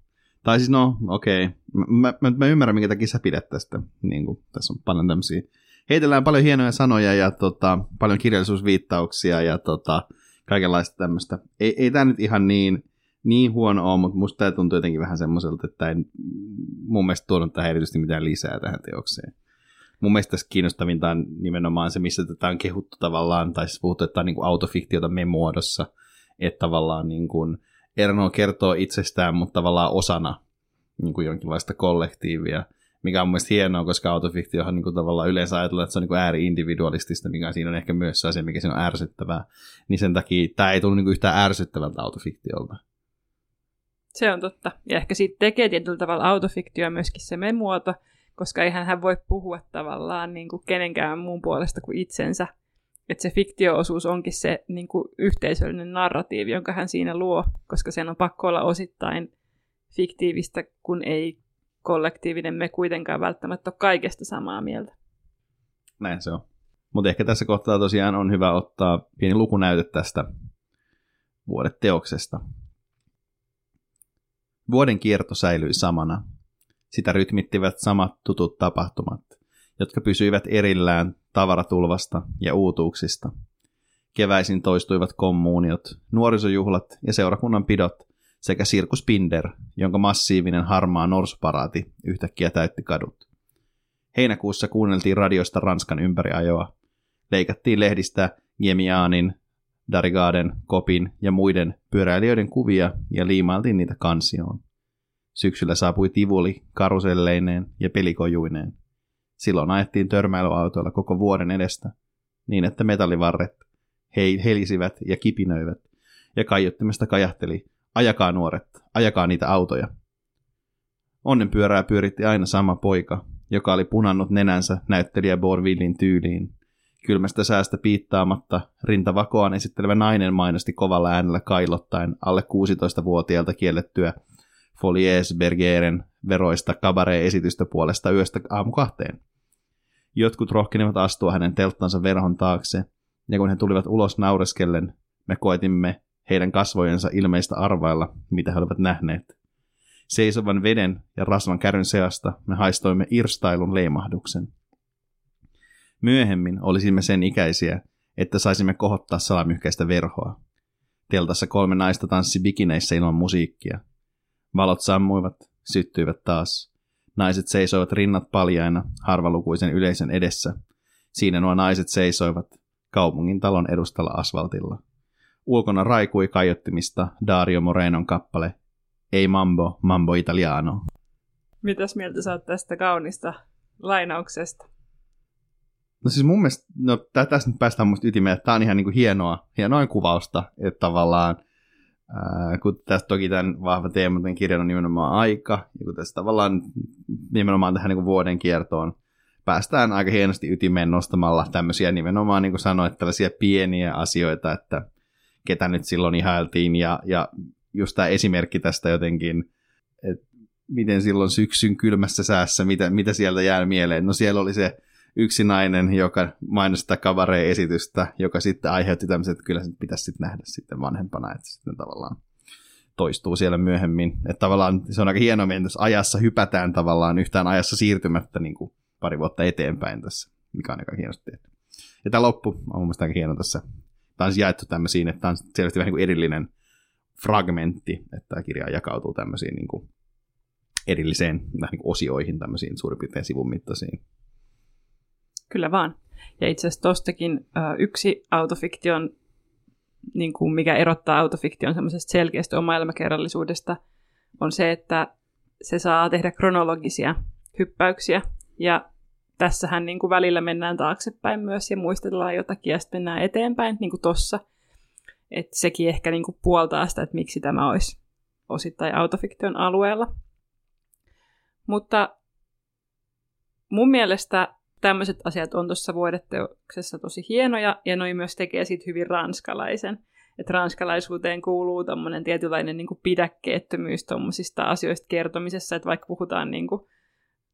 tai siis no, okei. Okay. Mä, mä, mä, ymmärrän, minkä takia sä pidät tästä. Niin kuin, tässä on paljon tämmöisiä. Heitellään paljon hienoja sanoja ja tota, paljon kirjallisuusviittauksia ja tota, kaikenlaista tämmöistä. Ei, ei tämä nyt ihan niin, niin huono ole, mutta musta tämä tuntuu jotenkin vähän semmoiselta, että ei mun mielestä tuonut tähän erityisesti mitään lisää tähän teokseen. Mun mielestä tässä kiinnostavinta on nimenomaan se, missä tätä on kehuttu tavallaan, tai siis puhuttu, että tämä on niin autofiktiota me muodossa, että tavallaan niin kuin, Erno kertoo itsestään, mutta tavallaan osana niin kuin jonkinlaista kollektiivia, mikä on mielestäni hienoa, koska autofiktiohan niin kuin tavallaan yleensä ajatellaan, että se on niin ääri-individualistista, mikä siinä on ehkä myös se asia, mikä siinä on ärsyttävää. Niin sen takia tämä ei tullut niin yhtään ärsyttävältä autofiktiolta. Se on totta. Ja ehkä siitä tekee tietyllä tavalla autofiktio myöskin se memuoto, koska eihän hän voi puhua tavallaan niin kuin kenenkään muun puolesta kuin itsensä että se fiktioosuus onkin se niin kuin yhteisöllinen narratiivi, jonka hän siinä luo, koska sen on pakko olla osittain fiktiivistä, kun ei kollektiivinen me kuitenkaan välttämättä ole kaikesta samaa mieltä. Näin se on. Mutta ehkä tässä kohtaa tosiaan on hyvä ottaa pieni lukunäyte tästä vuodeteoksesta. Vuoden kierto säilyi samana. Sitä rytmittivät samat tutut tapahtumat, jotka pysyivät erillään tavaratulvasta ja uutuuksista. Keväisin toistuivat kommuuniot, nuorisojuhlat ja seurakunnan pidot sekä Sirkus Pinder, jonka massiivinen harmaa norsuparaati yhtäkkiä täytti kadut. Heinäkuussa kuunneltiin radiosta Ranskan ympäriajoa. Leikattiin lehdistä Jemiaanin, Darigaden, Kopin ja muiden pyöräilijöiden kuvia ja liimailtiin niitä kansioon. Syksyllä saapui tivuli karuselleineen ja pelikojuineen. Silloin ajettiin törmäilyautoilla koko vuoden edestä, niin että metallivarret he helisivät ja kipinöivät, ja kaiuttimesta kajahteli, ajakaa nuoret, ajakaa niitä autoja. Onnen pyörää pyöritti aina sama poika, joka oli punannut nenänsä näyttelijä Borvillin tyyliin. Kylmästä säästä piittaamatta rintavakoaan esittelevä nainen mainosti kovalla äänellä kailottaen alle 16-vuotiaalta kiellettyä Folies Bergeren veroista kabaree-esitystä puolesta yöstä aamu kahteen. Jotkut rohkenivat astua hänen telttansa verhon taakse, ja kun he tulivat ulos naureskellen, me koetimme heidän kasvojensa ilmeistä arvailla, mitä he olivat nähneet. Seisovan veden ja rasvan kärryn seasta me haistoimme irstailun leimahduksen. Myöhemmin olisimme sen ikäisiä, että saisimme kohottaa salamyhkäistä verhoa. Teltassa kolme naista tanssi bikineissä ilman musiikkia. Valot sammuivat, syttyivät taas. Naiset seisoivat rinnat paljaina harvalukuisen yleisön edessä. Siinä nuo naiset seisoivat kaupungin talon edustalla asfaltilla. Ulkona raikui kaiottimista Dario Morenon kappale Ei mambo, mambo italiano. Mitäs mieltä sä oot tästä kaunista lainauksesta? No siis mun mielestä, no tästä nyt päästään musta ytimeen, että tää on ihan niinku hienoa, hienoa kuvausta, että tavallaan – Kun tässä toki tämän vahva teema tämän kirjan on nimenomaan aika, ja kun tässä tavallaan nimenomaan tähän niin vuoden kiertoon päästään aika hienosti ytimeen nostamalla tämmöisiä nimenomaan, niin kuin sanoit, tällaisia pieniä asioita, että ketä nyt silloin ihailtiin, ja, ja just tämä esimerkki tästä jotenkin, että miten silloin syksyn kylmässä säässä, mitä, mitä sieltä jää mieleen. No siellä oli se yksi nainen, joka mainostaa kabaree-esitystä, joka sitten aiheutti tämmöisen, että kyllä se pitäisi sitten nähdä sitten vanhempana, että sitten tavallaan toistuu siellä myöhemmin. Että tavallaan se on aika hienoa, että jos ajassa hypätään tavallaan yhtään ajassa siirtymättä niin kuin pari vuotta eteenpäin tässä, mikä on aika hienosti tehty. Ja tämä loppu on mun mielestä aika hieno tässä. Tämä on siis jaettu tämmöisiin, että tämä on selvästi vähän niin kuin erillinen fragmentti, että tämä kirja jakautuu tämmöisiin niin kuin erilliseen niin kuin osioihin, tämmöisiin suurin piirtein sivun mittaisiin Kyllä vaan. Ja itse asiassa tostakin äh, yksi autofiktion, niin kuin mikä erottaa autofiktion semmoisesta selkeästä oma-elämäkerrallisuudesta, on se, että se saa tehdä kronologisia hyppäyksiä. Ja tässähän niin kuin välillä mennään taaksepäin myös ja muistellaan jotakin ja sitten mennään eteenpäin, niin kuin tossa. Että sekin ehkä niin kuin puoltaa sitä, että miksi tämä olisi osittain autofiktion alueella. Mutta mun mielestä tämmöiset asiat on tuossa vuodeteoksessa tosi hienoja, ja noin myös tekee siitä hyvin ranskalaisen. Että ranskalaisuuteen kuuluu tämmöinen tietynlainen niin pidäkkeettömyys tuommoisista asioista kertomisessa, että vaikka puhutaan niin kuin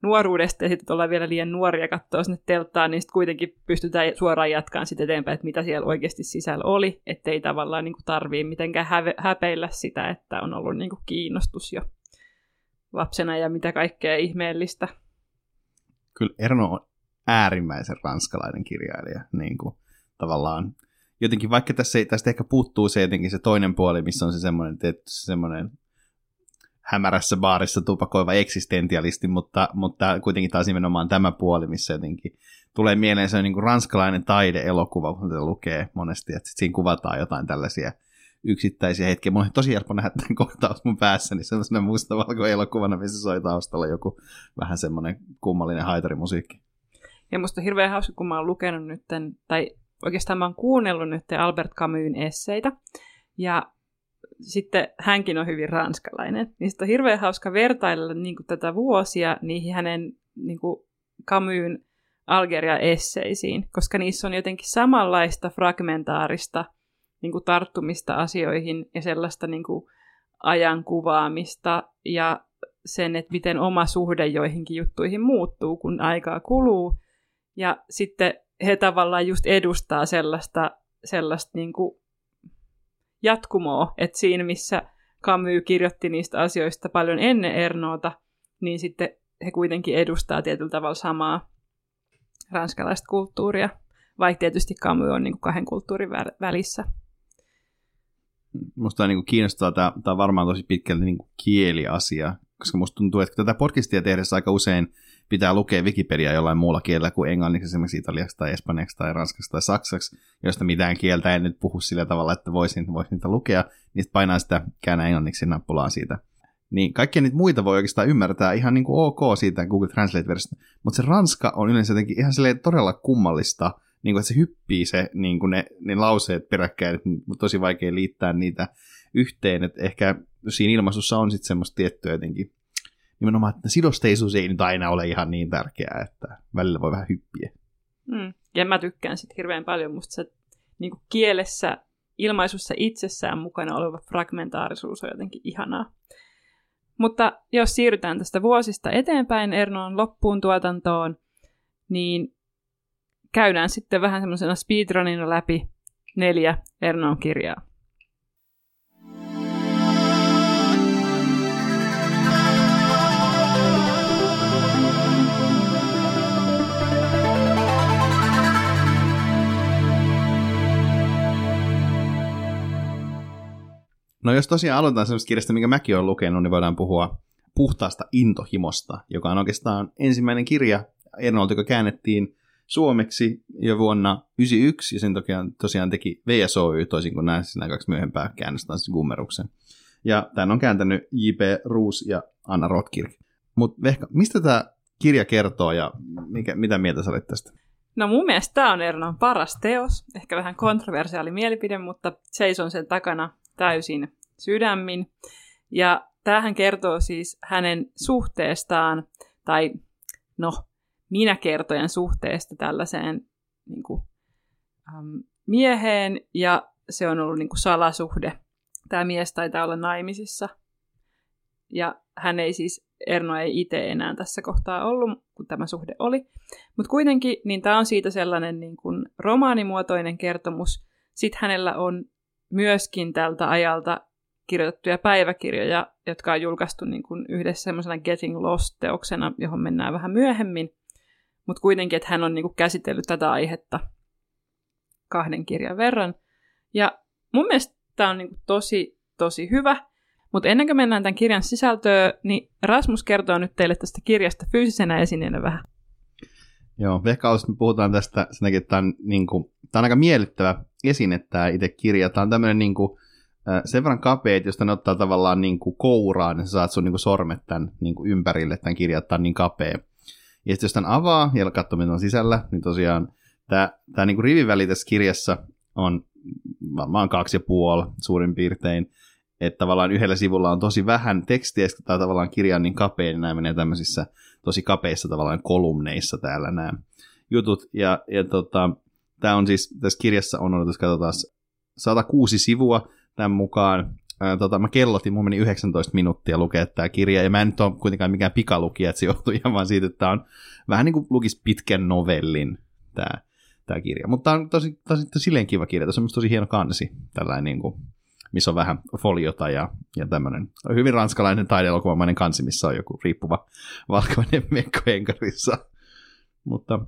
nuoruudesta ja sitten ollaan vielä liian nuoria katsoa sinne telttaan, niin sitten kuitenkin pystytään suoraan jatkamaan sitten eteenpäin, että mitä siellä oikeasti sisällä oli, ettei tavallaan niin tarvii mitenkään häpeillä sitä, että on ollut niin kuin kiinnostus jo lapsena ja mitä kaikkea ihmeellistä. Kyllä Erno on äärimmäisen ranskalainen kirjailija, niin kuin tavallaan jotenkin, vaikka tässä tästä ehkä puuttuu se jotenkin se toinen puoli, missä on se semmoinen, tietty semmoinen hämärässä baarissa tupakoiva eksistentialisti, mutta, mutta kuitenkin taas nimenomaan tämä puoli, missä jotenkin tulee mieleen se niin kuin ranskalainen taideelokuva, kun se lukee monesti, että siinä kuvataan jotain tällaisia yksittäisiä hetkiä. Mulla on tosi helppo nähdä tämän kohtaus mun päässäni sellaisena mustavalko elokuvana, missä soi taustalla joku vähän semmoinen kummallinen haitarimusiikki. Ja musta on hirveän hauska, kun mä oon lukenut nyt, tai oikeastaan mä oon kuunnellut nyt Albert Camusin esseitä, ja sitten hänkin on hyvin ranskalainen, niin on hirveän hauska vertailla niin kuin tätä vuosia niihin hänen niin kuin Camusin Algeria-esseisiin, koska niissä on jotenkin samanlaista fragmentaarista niin kuin tarttumista asioihin ja sellaista niin kuin ajan kuvaamista ja sen, että miten oma suhde joihinkin juttuihin muuttuu, kun aikaa kuluu. Ja sitten he tavallaan just edustaa sellaista, sellaista niin kuin jatkumoa, että siinä missä Camus kirjoitti niistä asioista paljon ennen Ernoota, niin sitten he kuitenkin edustaa tietyllä tavalla samaa ranskalaista kulttuuria, vaikka tietysti Camus on niin kuin kahden kulttuurin välissä. Musta on niin kuin kiinnostavaa, tämä, tämä on varmaan tosi pitkälti niin kieliasia, koska musta tuntuu, että tätä podcastia tehdessä aika usein pitää lukea Wikipedia jollain muulla kielellä kuin englanniksi, esimerkiksi italiaksi tai espanjaksi tai ranskaksi tai saksaksi, josta mitään kieltä en nyt puhu sillä tavalla, että voisin, voisin niitä lukea, niin painaa sitä käännä englanniksi nappulaa siitä. Niin kaikkia niitä muita voi oikeastaan ymmärtää ihan niin kuin ok siitä Google Translate-versiosta, mutta se ranska on yleensä jotenkin ihan todella kummallista, niin kuin, että se hyppii se, niin kuin ne, ne lauseet peräkkäin, että tosi vaikea liittää niitä yhteen, että ehkä siinä ilmaisussa on sitten semmoista tiettyä jotenkin nimenomaan, että sidosteisuus ei nyt aina ole ihan niin tärkeää, että välillä voi vähän hyppiä. Mm. Ja mä tykkään sitten hirveän paljon musta se niin kielessä, ilmaisussa itsessään mukana oleva fragmentaarisuus on jotenkin ihanaa. Mutta jos siirrytään tästä vuosista eteenpäin Ernoon loppuun tuotantoon, niin käydään sitten vähän semmoisena speedrunina läpi neljä Ernoon kirjaa. No jos tosiaan aloitetaan sellaisesta kirjasta, minkä mäkin olen lukenut, niin voidaan puhua puhtaasta intohimosta, joka on oikeastaan ensimmäinen kirja Ernolta, joka käännettiin suomeksi jo vuonna 1991, ja sen tosiaan, tosiaan teki VSOY, toisin kuin nämä, nämä kaksi myöhempää käännöstä siis Gummeruksen. Ja tämän on kääntänyt J.P. Ruus ja Anna Rotkirk. Mutta Vehka, mistä tämä kirja kertoo ja mikä, mitä mieltä sä olet tästä? No mun mielestä tämä on Ernon paras teos. Ehkä vähän kontroversiaali mielipide, mutta seison sen takana täysin sydämin. Ja tämähän kertoo siis hänen suhteestaan, tai no, minä kertojen suhteesta tällaiseen niin kuin, äm, mieheen, ja se on ollut niin kuin salasuhde. Tämä mies taitaa olla naimisissa. Ja hän ei siis, Erno ei itse enää tässä kohtaa ollut, kun tämä suhde oli. Mutta kuitenkin, niin tämä on siitä sellainen niin kuin romaanimuotoinen kertomus. Sitten hänellä on myöskin tältä ajalta kirjoitettuja päiväkirjoja, jotka on julkaistu niin kuin yhdessä semmoisena Getting Lost-teoksena, johon mennään vähän myöhemmin. Mutta kuitenkin, että hän on niin kuin käsitellyt tätä aihetta kahden kirjan verran. Ja mun mielestä tämä on niin kuin tosi, tosi hyvä. Mutta ennen kuin mennään tämän kirjan sisältöön, niin Rasmus kertoo nyt teille tästä kirjasta fyysisenä esineenä vähän. Joo, ehkä me puhutaan tästä sen että tämä on, niin kuin, tämä on aika miellyttävä esine tämä itse kirja. Tämä on tämmöinen niin kuin, sen verran kapea, että jos ne ottaa tavallaan niin kuin kouraan, niin sä saat sun niin kuin sormet tämän niin kuin ympärille, tämän kirjan, tämä on niin kapea. Ja sitten jos tämän avaa ja katsoo, mitä on sisällä, niin tosiaan tämä, tämä niin riviväli tässä kirjassa on varmaan kaksi ja puoli suurin piirtein. Että tavallaan yhdellä sivulla on tosi vähän tekstiä, tai tavallaan kirja on niin kapea, niin nämä menee tämmöisissä tosi kapeissa tavallaan kolumneissa täällä nämä jutut. Ja, ja tota, tämä on siis, tässä kirjassa on, odotus katsotaan, 106 sivua tämän mukaan. Ää, tota, mä kellotin, mun meni 19 minuuttia lukea tämä kirja, ja mä en nyt ole kuitenkaan mikään pikalukija, että se johtuu ihan vaan siitä, että tämä on vähän niin kuin lukisi pitkän novellin tämä, tämä kirja. Mutta tämä on tosi, tosi, tosi silleen kiva kirja, tässä on tosi hieno kansi, tällainen niin kuin, missä on vähän foliota ja, ja tämmöinen hyvin ranskalainen taideelokuvamainen kansi, missä on joku riippuva valkoinen mekko. Mutta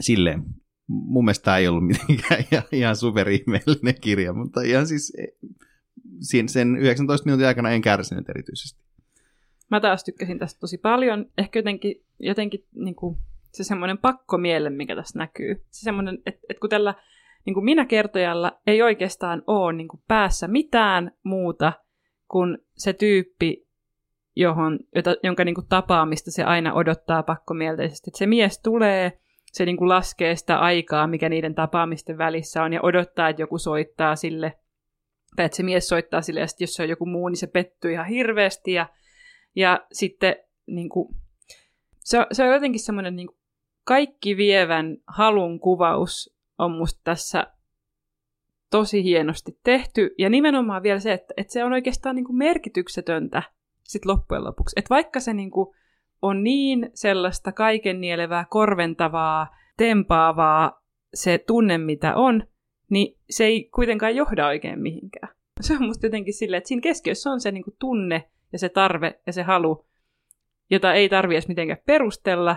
silleen, mun mielestä tämä ei ollut mitenkään ihan, superihmeellinen kirja, mutta ihan siis e, sen 19 minuutin aikana en kärsinyt erityisesti. Mä taas tykkäsin tästä tosi paljon. Ehkä jotenkin, jotenkin niin kuin, se semmoinen pakkomielle, mikä tässä näkyy. Se semmoinen, että, että kun tällä niin kuin minä kertojalla ei oikeastaan ole niin kuin päässä mitään muuta kuin se tyyppi, johon, jota, jonka niin kuin tapaamista se aina odottaa pakkomielteisesti. Että se mies tulee, se niin kuin laskee sitä aikaa, mikä niiden tapaamisten välissä on, ja odottaa, että joku soittaa sille, tai että se mies soittaa sille, ja sitten jos se on joku muu, niin se pettyy ihan hirveästi, ja, ja sitten niin kuin, se, se on jotenkin semmoinen niin kaikki vievän halun kuvaus on musta tässä tosi hienosti tehty, ja nimenomaan vielä se, että, että se on oikeastaan niin kuin merkityksetöntä sit loppujen lopuksi. Että vaikka se niin kuin on niin sellaista kaiken nielevää, korventavaa, tempaavaa se tunne, mitä on, niin se ei kuitenkaan johda oikein mihinkään. Se on musta jotenkin silleen, että siinä keskiössä on se niin kuin tunne ja se tarve ja se halu, jota ei tarvi edes mitenkään perustella,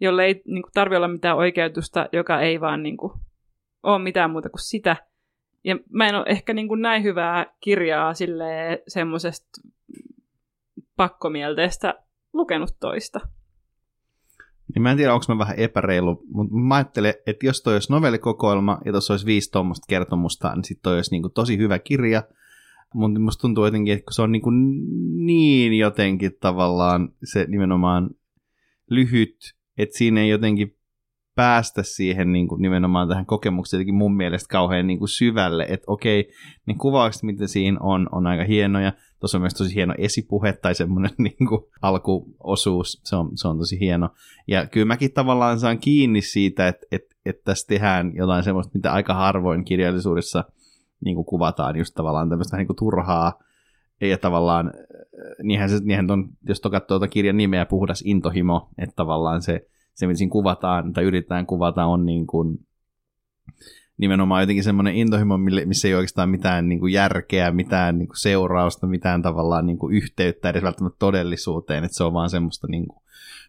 jolle ei niin kuin, tarvi olla mitään oikeutusta, joka ei vaan niin kuin, ole mitään muuta kuin sitä. Ja mä en ole ehkä niin kuin, näin hyvää kirjaa semmoisesta pakkomielteestä lukenut toista. Niin mä en tiedä, onko mä vähän epäreilu, mutta mä ajattelen, että jos toi olisi novellikokoelma ja tuossa olisi viisi tuommoista kertomusta, niin sitten toi olisi niin kuin tosi hyvä kirja. Mutta musta tuntuu jotenkin, että se on niin, kuin niin jotenkin tavallaan se nimenomaan lyhyt, että siinä ei jotenkin päästä siihen niin kuin nimenomaan tähän kokemukseen jotenkin mun mielestä kauhean niin kuin syvälle, että okei, niin kuvaukset, mitä siinä on, on aika hienoja. Tuossa on myös tosi hieno esipuhe tai semmoinen niin kuin alkuosuus, se on, se on tosi hieno. Ja kyllä mäkin tavallaan saan kiinni siitä, että, että, että tässä tehdään jotain semmoista, mitä aika harvoin kirjallisuudessa niin kuin kuvataan, just tavallaan tämmöistä niin kuin turhaa, ja tavallaan, niinhän se, niinhän on, jos katsoo tuota kirjan nimeä, puhdas intohimo, että tavallaan se, se, mitä siinä kuvataan tai yritetään kuvata, on niin kuin, nimenomaan jotenkin semmoinen intohimo, missä ei oikeastaan mitään niin kuin järkeä, mitään niin kuin seurausta, mitään tavallaan niin kuin yhteyttä edes välttämättä todellisuuteen, että se on vaan semmoista niin kuin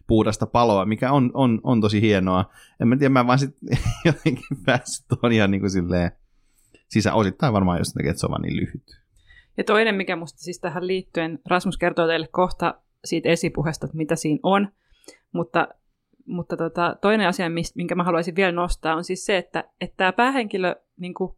puhdasta paloa, mikä on, on, on tosi hienoa. En mä tiedä, mä vaan sitten jotenkin päässyt tuon ihan niin kuin silleen sisään, osittain varmaan jos että se on vaan niin lyhyt. Ja toinen, mikä musta siis tähän liittyen, Rasmus kertoo teille kohta siitä esipuheesta, että mitä siinä on, mutta mutta tota, toinen asia, minkä mä haluaisin vielä nostaa, on siis se, että, että tämä päähenkilö niin kuin,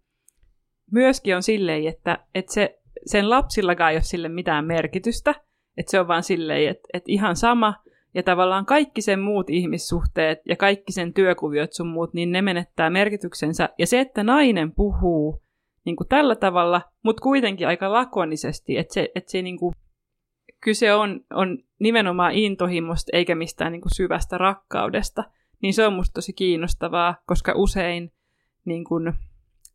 myöskin on silleen, että, että se, sen lapsillakaan ei ole sille mitään merkitystä, että se on vaan silleen, että, että ihan sama, ja tavallaan kaikki sen muut ihmissuhteet ja kaikki sen työkuviot sun muut, niin ne menettää merkityksensä. Ja se, että nainen puhuu niin kuin tällä tavalla, mutta kuitenkin aika lakonisesti, että se, että se niin kuin, kyse on, on nimenomaan intohimosta eikä mistään niin kuin syvästä rakkaudesta, niin se on musta tosi kiinnostavaa, koska usein niin kuin,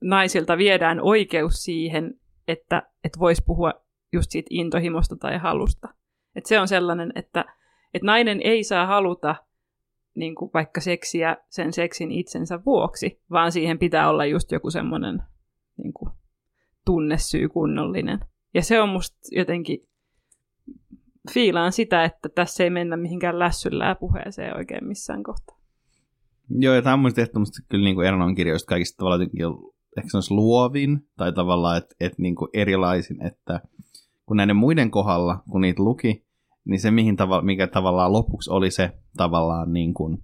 naisilta viedään oikeus siihen, että, että voisi puhua just siitä intohimosta tai halusta. Et se on sellainen, että, että nainen ei saa haluta niin kuin vaikka seksiä sen seksin itsensä vuoksi, vaan siihen pitää olla just joku semmoinen niin kuin, tunnesyy kunnollinen. Ja se on musta jotenkin fiilaan sitä, että tässä ei mennä mihinkään lässyllään puheeseen oikein missään kohtaa. Joo, ja tämä on mun tehtävästi kyllä niin Ernon kirjoista kaikista tavallaan ehkä se luovin, tai tavallaan, että, että niin kuin erilaisin, että kun näiden muiden kohdalla, kun niitä luki, niin se mihin tavalla, mikä tavallaan lopuksi oli se tavallaan niin kuin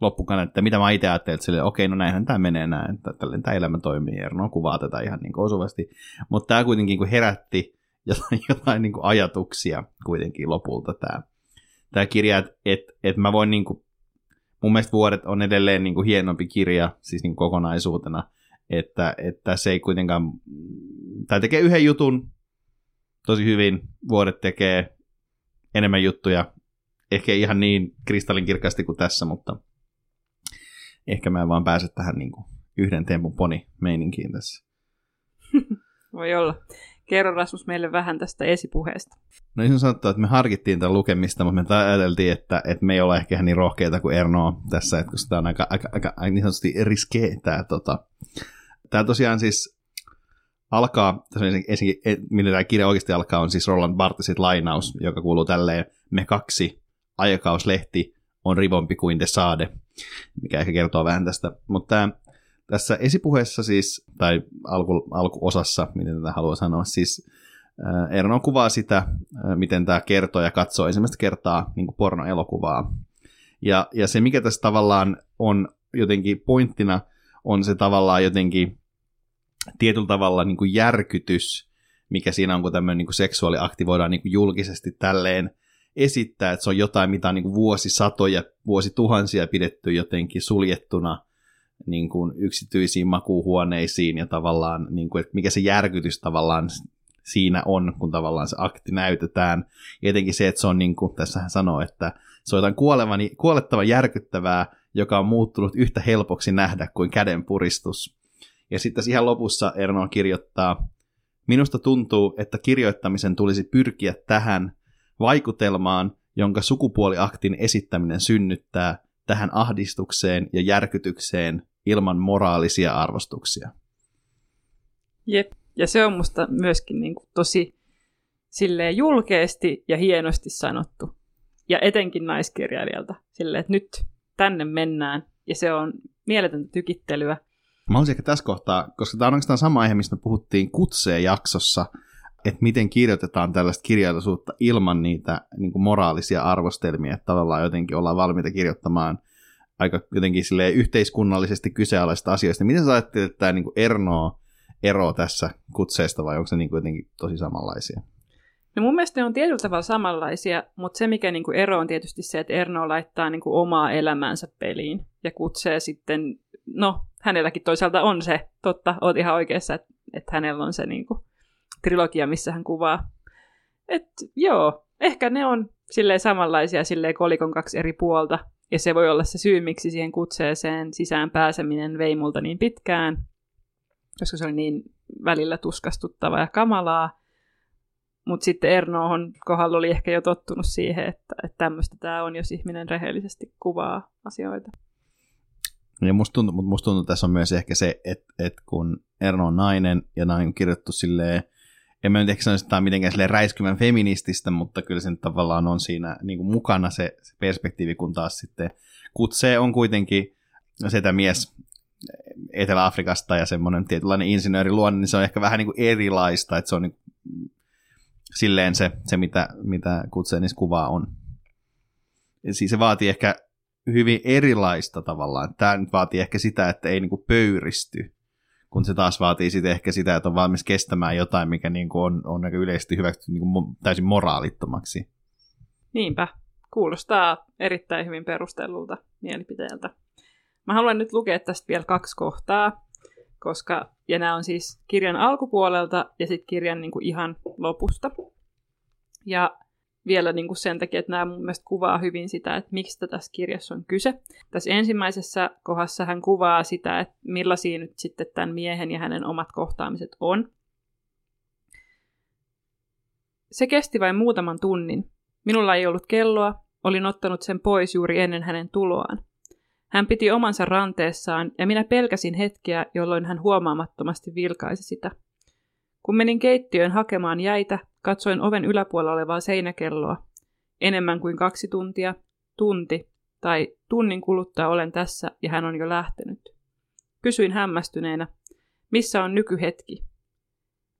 loppukan, että mitä mä itse ajattelin, että sille, okei, no näinhän tämä menee näin, että tämä elämä toimii, Erno kuvaa tätä ihan niin kuin osuvasti, mutta tämä kuitenkin kun herätti jotain, jotain niin kuin ajatuksia kuitenkin lopulta tämä, tämä kirja, että et, et mä voin niinku, mun mielestä vuodet on edelleen niinku hienompi kirja, siis niinku kokonaisuutena, että, että se ei kuitenkaan, tai tekee yhden jutun tosi hyvin, vuodet tekee enemmän juttuja, ehkä ihan niin kristallinkirkasti kuin tässä, mutta ehkä mä en vaan pääse tähän niinku yhden tempun poni meininkiin tässä. Voi olla. Kerro Rasmus meille vähän tästä esipuheesta. No niin sanottu, että me harkittiin tämän lukemista, mutta me ajateltiin, että, että me ei ole ehkä niin rohkeita kuin Erno tässä, että koska tämä on aika, aika, aika, niin sanotusti riskee tämä, tota. tämä tosiaan siis alkaa, tässä ensin, millä tämä kirja oikeasti alkaa, on siis Roland Barthesin lainaus, joka kuuluu tälleen, me kaksi, aikakauslehti on rivompi kuin te saade, mikä ehkä kertoo vähän tästä, mutta tämä tässä esipuheessa siis, tai alku, alkuosassa, miten tätä haluaa sanoa, siis äh, Erno kuvaa sitä, äh, miten tämä kertoo ja katsoo ensimmäistä kertaa niin kuin pornoelokuvaa. Ja, ja se, mikä tässä tavallaan on jotenkin pointtina, on se tavallaan jotenkin tietyllä tavalla niin kuin järkytys, mikä siinä on, kun tämmöinen niin kuin seksuaaliakti voidaan niin kuin julkisesti tälleen esittää, että se on jotain, mitä on niin kuin vuosisatoja, vuosituhansia pidetty jotenkin suljettuna – niin kuin yksityisiin makuuhuoneisiin ja tavallaan, niin kuin, että mikä se järkytys tavallaan siinä on, kun tavallaan se akti näytetään. Ja etenkin se, että se on niin kuin tässä hän sanoo, että se on jotain kuolettavan järkyttävää, joka on muuttunut yhtä helpoksi nähdä kuin käden puristus. Ja sitten ihan lopussa Erno kirjoittaa, minusta tuntuu, että kirjoittamisen tulisi pyrkiä tähän vaikutelmaan, jonka sukupuoliaktin esittäminen synnyttää, tähän ahdistukseen ja järkytykseen ilman moraalisia arvostuksia. Jep, ja se on musta myöskin niin kuin tosi silleen julkeasti ja hienosti sanottu. Ja etenkin naiskirjailijalta. Silleen, että nyt tänne mennään. Ja se on mieletöntä tykittelyä. Mä olisin ehkä tässä kohtaa, koska tämä on oikeastaan sama aihe, mistä me puhuttiin kutseen jaksossa, että miten kirjoitetaan tällaista kirjallisuutta ilman niitä niin moraalisia arvostelmia, että tavallaan jotenkin ollaan valmiita kirjoittamaan aika jotenkin yhteiskunnallisesti kyseenalaisista asioista. Miten sä ajattelet, että tämä niin kuin Erno ero tässä kutseesta vai onko se niin kuin jotenkin tosi samanlaisia? No mun mielestä ne on tietyllä tavalla samanlaisia, mutta se mikä niin kuin ero on tietysti se, että Erno laittaa niin kuin omaa elämänsä peliin ja kutsee sitten, no hänelläkin toisaalta on se, totta, oot ihan oikeassa, että, että hänellä on se niin kuin, trilogia, missä hän kuvaa. Et joo, ehkä ne on silleen samanlaisia silleen kolikon kaksi eri puolta, ja se voi olla se syy, miksi siihen kutseeseen sisään pääseminen vei multa niin pitkään, koska se oli niin välillä tuskastuttavaa ja kamalaa. Mutta sitten Ernoon kohdalla oli ehkä jo tottunut siihen, että, että tämmöistä tämä on, jos ihminen rehellisesti kuvaa asioita. Ja musta tuntuu, musta tuntuu, että tässä on myös ehkä se, että, että kun Erno on nainen ja näin on kirjoittu silleen en mä nyt ehkä tämä on mitenkään räiskymän feminististä, mutta kyllä sen tavallaan on siinä niin kuin mukana se, se perspektiivi, kun taas sitten Kutse on kuitenkin setä mies Etelä-Afrikasta ja semmoinen tietynlainen insinööriluonne, niin se on ehkä vähän niin kuin erilaista, että se on niin kuin, silleen se, se mitä, mitä Kutsenis kuvaa on. Siis se vaatii ehkä hyvin erilaista tavallaan. Tämä nyt vaatii ehkä sitä, että ei niin kuin pöyristy kun se taas vaatii sitten ehkä sitä, että on valmis kestämään jotain, mikä niin kuin on, on aika yleisesti hyväksytty niin kuin täysin moraalittomaksi. Niinpä. Kuulostaa erittäin hyvin perustellulta mielipiteeltä. Mä haluan nyt lukea tästä vielä kaksi kohtaa, koska, ja nämä on siis kirjan alkupuolelta ja sitten kirjan niin kuin ihan lopusta. Ja vielä niin kuin sen takia, että nämä mun mielestä kuvaa hyvin sitä, että miksi tässä kirjassa on kyse. Tässä ensimmäisessä kohdassa hän kuvaa sitä, että millaisia nyt sitten tämän miehen ja hänen omat kohtaamiset on. Se kesti vain muutaman tunnin. Minulla ei ollut kelloa, olin ottanut sen pois juuri ennen hänen tuloaan. Hän piti omansa ranteessaan ja minä pelkäsin hetkeä, jolloin hän huomaamattomasti vilkaisi sitä. Kun menin keittiöön hakemaan jäitä, Katsoin oven yläpuolella olevaa seinäkelloa. Enemmän kuin kaksi tuntia, tunti tai tunnin kuluttua olen tässä ja hän on jo lähtenyt. Kysyin hämmästyneenä, missä on nykyhetki?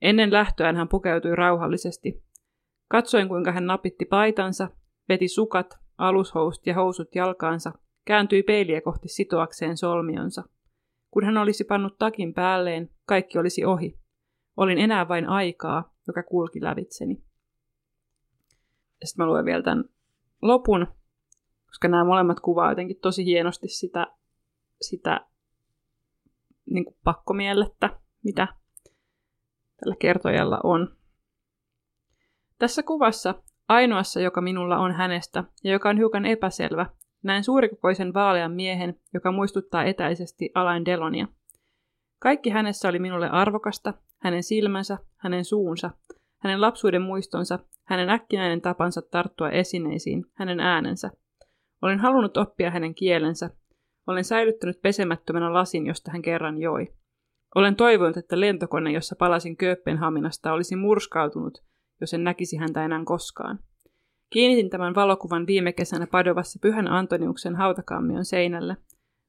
Ennen lähtöään hän pukeutui rauhallisesti. Katsoin, kuinka hän napitti paitansa, veti sukat, alushoust ja housut jalkaansa, kääntyi peiliä kohti sitoakseen solmionsa. Kun hän olisi pannut takin päälleen, kaikki olisi ohi. Olin enää vain aikaa, joka kulki lävitseni. Sitten mä luen vielä tämän lopun, koska nämä molemmat kuvaa jotenkin tosi hienosti sitä, sitä niin kuin pakkomielettä, mitä tällä kertojalla on. Tässä kuvassa ainoassa, joka minulla on hänestä ja joka on hiukan epäselvä, näen suurikokoisen vaalean miehen, joka muistuttaa etäisesti Alain Delonia. Kaikki hänessä oli minulle arvokasta, hänen silmänsä, hänen suunsa, hänen lapsuuden muistonsa, hänen äkkinäinen tapansa tarttua esineisiin, hänen äänensä. Olen halunnut oppia hänen kielensä. Olen säilyttänyt pesemättömänä lasin, josta hän kerran joi. Olen toivonut, että lentokone, jossa palasin Kööpenhaminasta, olisi murskautunut, jos en näkisi häntä enää koskaan. Kiinnitin tämän valokuvan viime kesänä Padovassa Pyhän Antoniuksen hautakammion seinälle,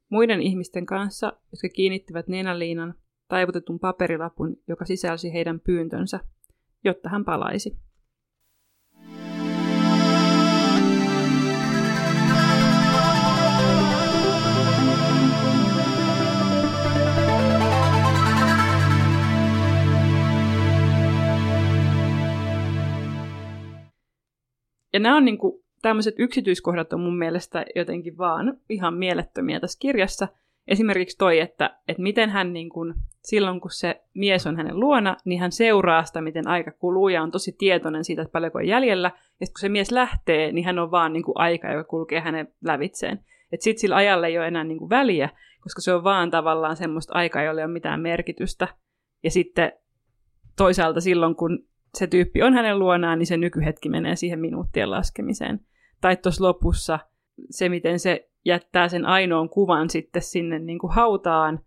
muiden ihmisten kanssa, jotka kiinnittivät nenäliinan taivutetun paperilapun, joka sisälsi heidän pyyntönsä, jotta hän palaisi. Ja nämä on niin kuin, tämmöiset yksityiskohdat on mun mielestä jotenkin vaan ihan mielettömiä tässä kirjassa. Esimerkiksi toi, että, että miten hän niin kuin, silloin kun se mies on hänen luona, niin hän seuraa sitä, miten aika kuluu ja on tosi tietoinen siitä, että paljonko on jäljellä. Ja kun se mies lähtee, niin hän on vaan niin kuin aika, joka kulkee hänen lävitseen. Että sitten sillä ajalla ei ole enää niin kuin väliä, koska se on vaan tavallaan semmoista aikaa, jolla ei ole mitään merkitystä. Ja sitten toisaalta silloin, kun se tyyppi on hänen luonaan, niin se nykyhetki menee siihen minuuttien laskemiseen. Tai tuossa lopussa se, miten se jättää sen ainoan kuvan sitten sinne niin kuin hautaan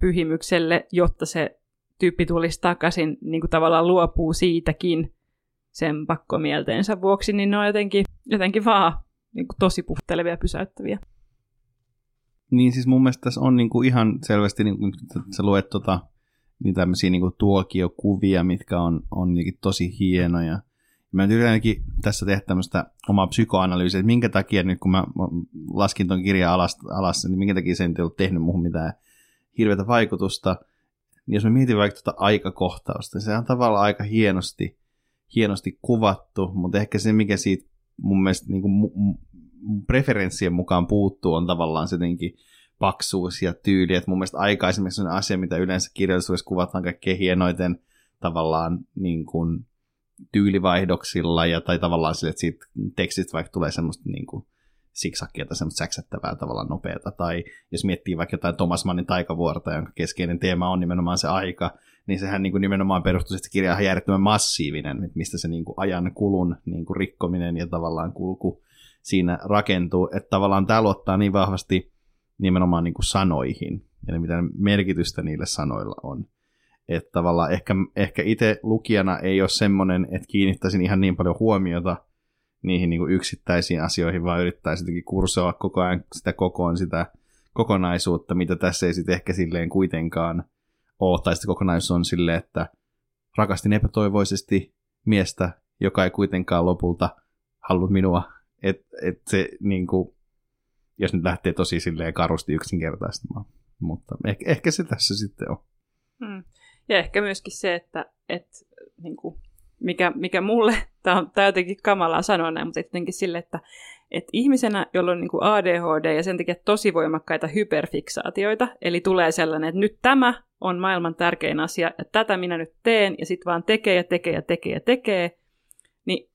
pyhimykselle, jotta se tyyppi tulisi takaisin, niin kuin tavallaan luopuu siitäkin sen pakkomielteensä vuoksi, niin ne on jotenkin, jotenkin vaan niin kuin tosi puhtelevia pysäyttäviä. Niin siis mun mielestä tässä on niin kuin ihan selvästi, niin kuin, sä luet tota niin tämmöisiä niin tuokiokuvia, mitkä on, on tosi hienoja. Mä yritän tässä tehdä tämmöistä omaa psykoanalyysiä, että minkä takia nyt kun mä, laskin ton kirjan alas, alas, niin minkä takia se ei ollut tehnyt muuhun mitään hirveätä vaikutusta. Niin jos mä mietin vaikka tuota aikakohtausta, se on tavallaan aika hienosti, hienosti kuvattu, mutta ehkä se, mikä siitä mun mielestä niin kuin preferenssien mukaan puuttuu, on tavallaan se jotenkin paksuus ja tyyli. että mun mielestä aikaisemmin se on asia, mitä yleensä kirjallisuudessa kuvataan kaikkein hienoiten tavallaan niin kuin tyylivaihdoksilla ja, tai tavallaan sille, että siitä tekstistä vaikka tulee semmoista niin kuin siksakkia tai semmoista säksättävää tavallaan nopeata. Tai jos miettii vaikka jotain Thomas Mannin taikavuorta, jonka keskeinen teema on nimenomaan se aika, niin sehän niin kuin nimenomaan perustuu, että kirja on järjettömän massiivinen, mistä se niin kuin ajan kulun niin kuin rikkominen ja tavallaan kulku siinä rakentuu. Että tavallaan tämä luottaa niin vahvasti nimenomaan niin kuin sanoihin ja mitä merkitystä niille sanoilla on. Että tavallaan ehkä, ehkä itse lukijana ei ole semmoinen, että kiinnittäisin ihan niin paljon huomiota niihin niin kuin yksittäisiin asioihin, vaan yrittäisin jotenkin kursoa koko ajan sitä kokoon sitä kokonaisuutta, mitä tässä ei sitten ehkä silleen kuitenkaan ole. Tai sitten kokonaisuus on silleen, että rakastin epätoivoisesti miestä, joka ei kuitenkaan lopulta halunnut minua. Että et se niin kuin, jos nyt lähtee tosi silleen karusti yksinkertaistamaan. Mutta ehkä, ehkä se tässä sitten on. Hmm. Ja ehkä myöskin se, että, että niin kuin, mikä, mikä mulle, tämä on, tämä on jotenkin kamalaa sanoa näin, mutta jotenkin sille, että, että ihmisenä, jolla on niin kuin ADHD ja sen takia tosi voimakkaita hyperfiksaatioita, eli tulee sellainen, että nyt tämä on maailman tärkein asia, ja tätä minä nyt teen, ja sitten vaan tekee ja tekee ja tekee ja tekee, niin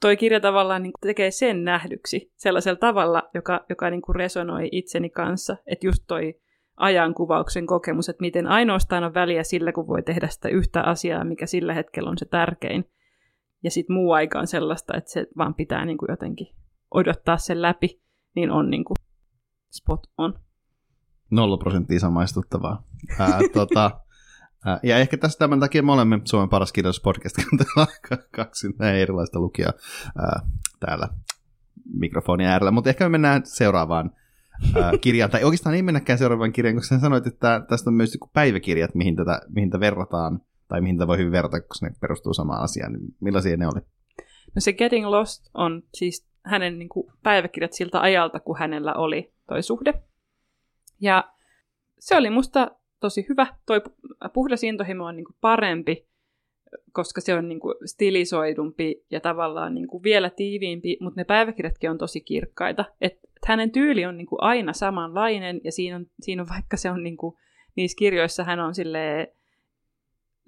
toi kirja tavallaan niin tekee sen nähdyksi sellaisella tavalla, joka, joka niin kuin resonoi itseni kanssa. Että just toi ajankuvauksen kokemus, että miten ainoastaan on väliä sillä, kun voi tehdä sitä yhtä asiaa, mikä sillä hetkellä on se tärkein. Ja sitten muu aika on sellaista, että se vaan pitää niin kuin jotenkin odottaa sen läpi, niin on niin kuin spot on. Nolla prosenttia samaistuttavaa. Ää, tota, ja ehkä tässä tämän takia me olemme Suomen paras kirjoituspodcast, kun kaksi näin erilaista lukijaa ää, täällä mikrofonin äärellä. Mutta ehkä me mennään seuraavaan ää, kirjaan, tai oikeastaan ei mennäkään seuraavaan kirjaan, koska sä sanoit, että tästä on myös päiväkirjat, mihin tätä, mihin tätä verrataan, tai mihin tätä voi hyvin verrata, koska ne perustuu samaan asiaan. Niin millaisia ne oli? No se Getting Lost on siis hänen niin kuin, päiväkirjat siltä ajalta, kun hänellä oli toi suhde. Ja se oli musta tosi hyvä. Toi puhdas intohimo on niin kuin parempi koska se on niin kuin stilisoidumpi ja tavallaan niin kuin vielä tiiviimpi, mutta ne päiväkirjatkin on tosi kirkkaita. Et, hänen tyyli on niin kuin aina samanlainen, ja siinä on, siinä on vaikka se on niin kuin, niissä kirjoissa hän on silleen,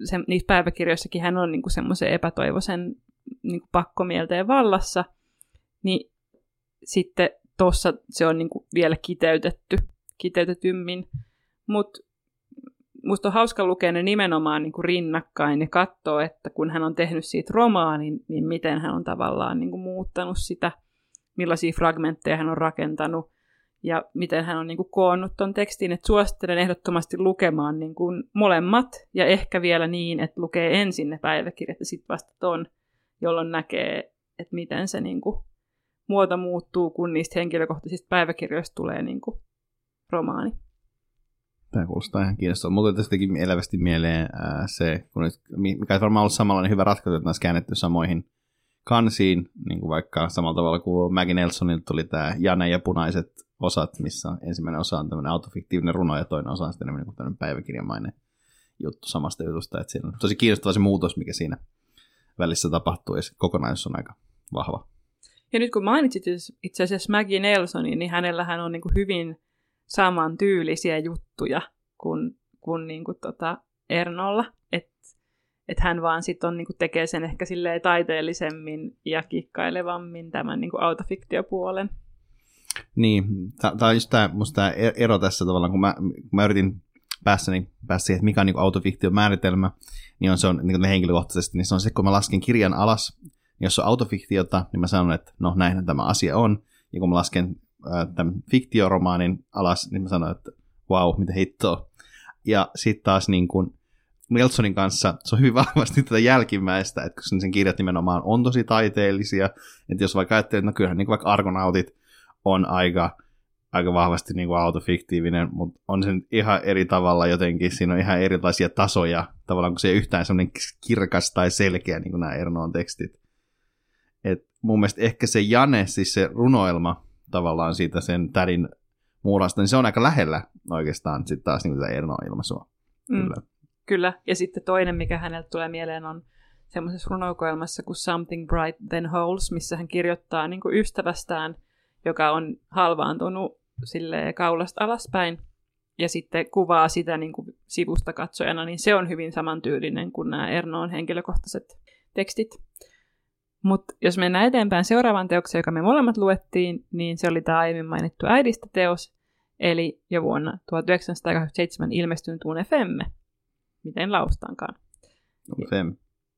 se, niissä päiväkirjoissakin hän on niin semmoisen epätoivoisen niin kuin pakkomielteen vallassa, niin sitten tuossa se on niin kuin vielä kiteytetty, kiteytetymmin. Mutta musta on hauska lukea ne nimenomaan niin kuin rinnakkain ja katsoa, että kun hän on tehnyt siitä romaanin, niin miten hän on tavallaan niin kuin muuttanut sitä, millaisia fragmentteja hän on rakentanut ja miten hän on niin kuin koonnut tuon tekstin. Et suosittelen ehdottomasti lukemaan niin kuin molemmat ja ehkä vielä niin, että lukee ensin ne päiväkirjat ja sitten vasta ton, jolloin näkee, että miten se niin kuin muoto muuttuu, kun niistä henkilökohtaisista päiväkirjoista tulee niin kuin romaani. Tämä kuulostaa ihan kiinnostavaa. Mutta tästä elävästi mieleen ää, se, kun nyt, mikä on varmaan ollut samanlainen hyvä ratkaisu, että olisi käännetty samoihin kansiin, niin kuin vaikka samalla tavalla kuin Maggie Nelsonilta tuli tämä Jane ja punaiset osat, missä ensimmäinen osa on tämmöinen autofiktiivinen runo ja toinen osa on sitten niin tämmöinen päiväkirjamainen juttu samasta jutusta. Että siinä on tosi kiinnostava se muutos, mikä siinä välissä tapahtuu ja kokonaisuus on aika vahva. Ja nyt kun mainitsit itse asiassa Maggie Nelsonin, niin hänellähän on niin kuin hyvin samantyylisiä juttuja kuin, kuin, niin kuin tota Ernolla. Että et hän vaan sitten on, niin kuin tekee sen ehkä silleen taiteellisemmin ja kikkailevammin tämän niin kuin autofiktiopuolen. Niin, tämä on just tämä, e-, ero tässä tavallaan, kun mä, kun mä yritin päästä siihen, että mikä on niin autofiktion määritelmä, niin on se on niin henkilökohtaisesti, niin se on se, kun mä lasken kirjan alas, niin jos on autofiktiota, niin mä sanon, että no näinhän tämä asia on, ja kun mä lasken tämän fiktioromaanin alas, niin mä sanoin, että wow, mitä hittoa. Ja sitten taas niin kuin Nelsonin kanssa se on hyvin vahvasti tätä jälkimmäistä, että kun sen kirjat nimenomaan on tosi taiteellisia, että jos vaikka ajattelee, että no kyllähän niin kuin vaikka Argonautit on aika, aika vahvasti niin kuin autofiktiivinen, mutta on sen ihan eri tavalla jotenkin, siinä on ihan erilaisia tasoja, tavallaan kun se ei yhtään semmoinen kirkas tai selkeä, niin kuin nämä Ernoon tekstit. Et mun mielestä ehkä se Jane, siis se runoelma, tavallaan siitä sen tädin muurasta, niin se on aika lähellä oikeastaan sitten taas niin tätä Ernoa ilmaisua. Mm. Kyllä. Kyllä, ja sitten toinen, mikä häneltä tulee mieleen, on semmoisessa runokoelmassa kuin Something Bright Then Holes, missä hän kirjoittaa niin kuin ystävästään, joka on halvaantunut sille kaulasta alaspäin, ja sitten kuvaa sitä niin kuin sivusta katsojana, niin se on hyvin samantyylinen kuin nämä Ernoon henkilökohtaiset tekstit. Mutta jos mennään eteenpäin seuraavaan teokseen, joka me molemmat luettiin, niin se oli tämä aiemmin mainittu äidistä teos, eli jo vuonna 1987 ilmestynyt Une Femme. Miten laustaankaan. Femme.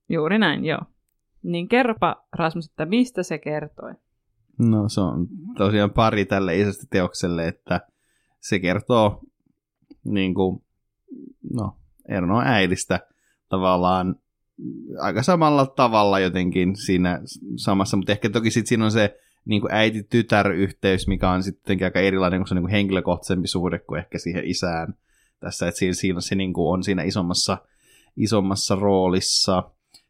Juuri näin, joo. Niin kerropa Rasmus, että mistä se kertoi? No se on tosiaan pari tälle isosti teokselle, että se kertoo niin kuin, no, Erno äidistä tavallaan aika samalla tavalla jotenkin siinä samassa, mutta ehkä toki sitten siinä on se niin kuin äiti-tytär-yhteys, mikä on sitten aika erilainen, kun se on niin kuin henkilökohtaisempi suhde kuin ehkä siihen isään tässä, että siinä, siinä se niin kuin on siinä isommassa, isommassa roolissa.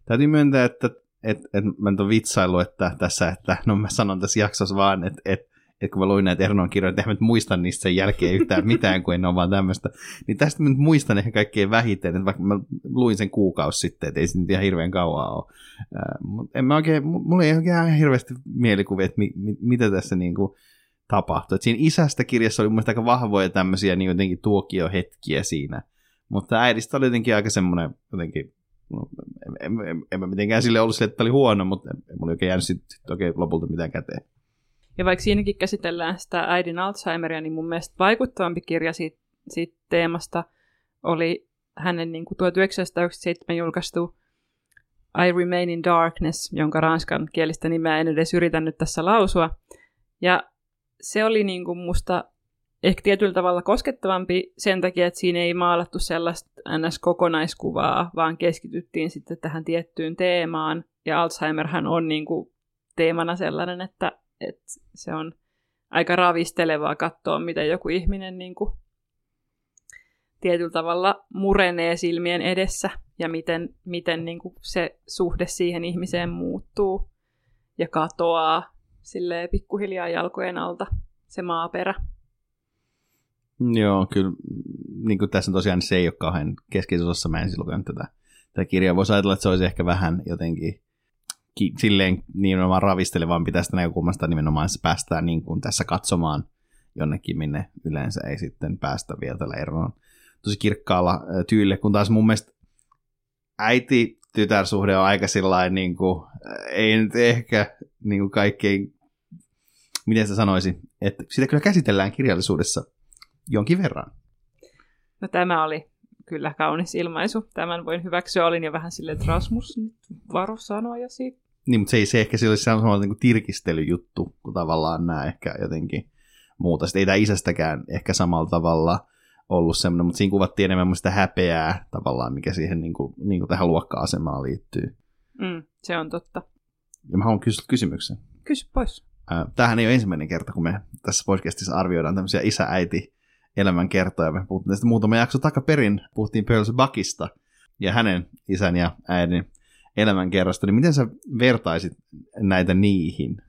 Täytyy myöntää, että et, et, mä en vitsailu että tässä, että no mä sanon tässä jaksossa vaan, että et, että kun mä luin näitä Ernon kirjoja, että en muista niistä sen jälkeen yhtään mitään, kun en ole vaan tämmöistä. Niin tästä mä nyt muistan ehkä kaikkein vähiten, että vaikka mä luin sen kuukausi sitten, että ei se nyt ihan hirveän kauan ole. En mä oikein, mulla ei oikein ihan hirveästi mielikuvia, että mi, mi, mitä tässä niin kuin tapahtui. Et siinä isästä kirjassa oli mun aika vahvoja tämmöisiä niin jotenkin tuokiohetkiä siinä. Mutta äidistä oli jotenkin aika semmoinen jotenkin no, en, en, en, en mä mitenkään sille ollut sille, että oli huono, mutta en, mulla oikein jäänyt sitten oikein lopulta mitään käteen. Ja vaikka siinäkin käsitellään sitä äidin Alzheimeria, niin mun mielestä vaikuttavampi kirja siitä, siitä teemasta oli hänen niin kuin 1997 julkaistu I Remain in Darkness, jonka ranskan kielistä nimeä en edes yritä nyt tässä lausua. Ja se oli niin kuin musta ehkä tietyllä tavalla koskettavampi sen takia, että siinä ei maalattu sellaista ns-kokonaiskuvaa, vaan keskityttiin sitten tähän tiettyyn teemaan. Ja Alzheimerhan on niin kuin teemana sellainen, että et se on aika ravistelevaa katsoa, miten joku ihminen niin kuin, tietyllä tavalla murenee silmien edessä ja miten, miten niin kuin, se suhde siihen ihmiseen muuttuu ja katoaa silleen pikkuhiljaa jalkojen alta se maaperä. Joo, kyllä niin kuin tässä tosiaan se ei ole kauhean keskeisessä osassa, mä en lukenut tätä tämä kirja. Voisi ajatella, että se olisi ehkä vähän jotenkin ki- silleen nimenomaan ravistelevampi tästä näkökulmasta nimenomaan se päästään niin kuin tässä katsomaan jonnekin, minne yleensä ei sitten päästä vielä tällä eroon tosi kirkkaalla tyylillä, kun taas mun mielestä äiti tytärsuhde on aika sillain, niin kuin, ei nyt ehkä niin kuin kaikkein, miten sä sanoisin, että sitä kyllä käsitellään kirjallisuudessa jonkin verran. No tämä oli kyllä kaunis ilmaisu. Tämän voin hyväksyä. Olin jo vähän silleen, että Rasmus varo sanoja siitä. Niin, mutta se ei se ehkä se olisi sellainen niin tirkistelyjuttu, kun tavallaan nämä ehkä jotenkin muuta. Sitten ei tämä isästäkään ehkä samalla tavalla ollut semmoinen, mutta siinä kuvattiin enemmän sitä häpeää tavallaan, mikä siihen niin kuin, niin kuin tähän luokka-asemaan liittyy. Mm, se on totta. Ja mä haluan kysyä kysymyksen. Kysy pois. Tämähän ei ole ensimmäinen kerta, kun me tässä podcastissa arvioidaan tämmöisiä isä-äiti elämänkertoja. Me puhuttiin tästä muutama jakso takaperin, puhuttiin Pearls Buckista ja hänen isän ja äidin elämänkerrasta. Niin miten sä vertaisit näitä niihin?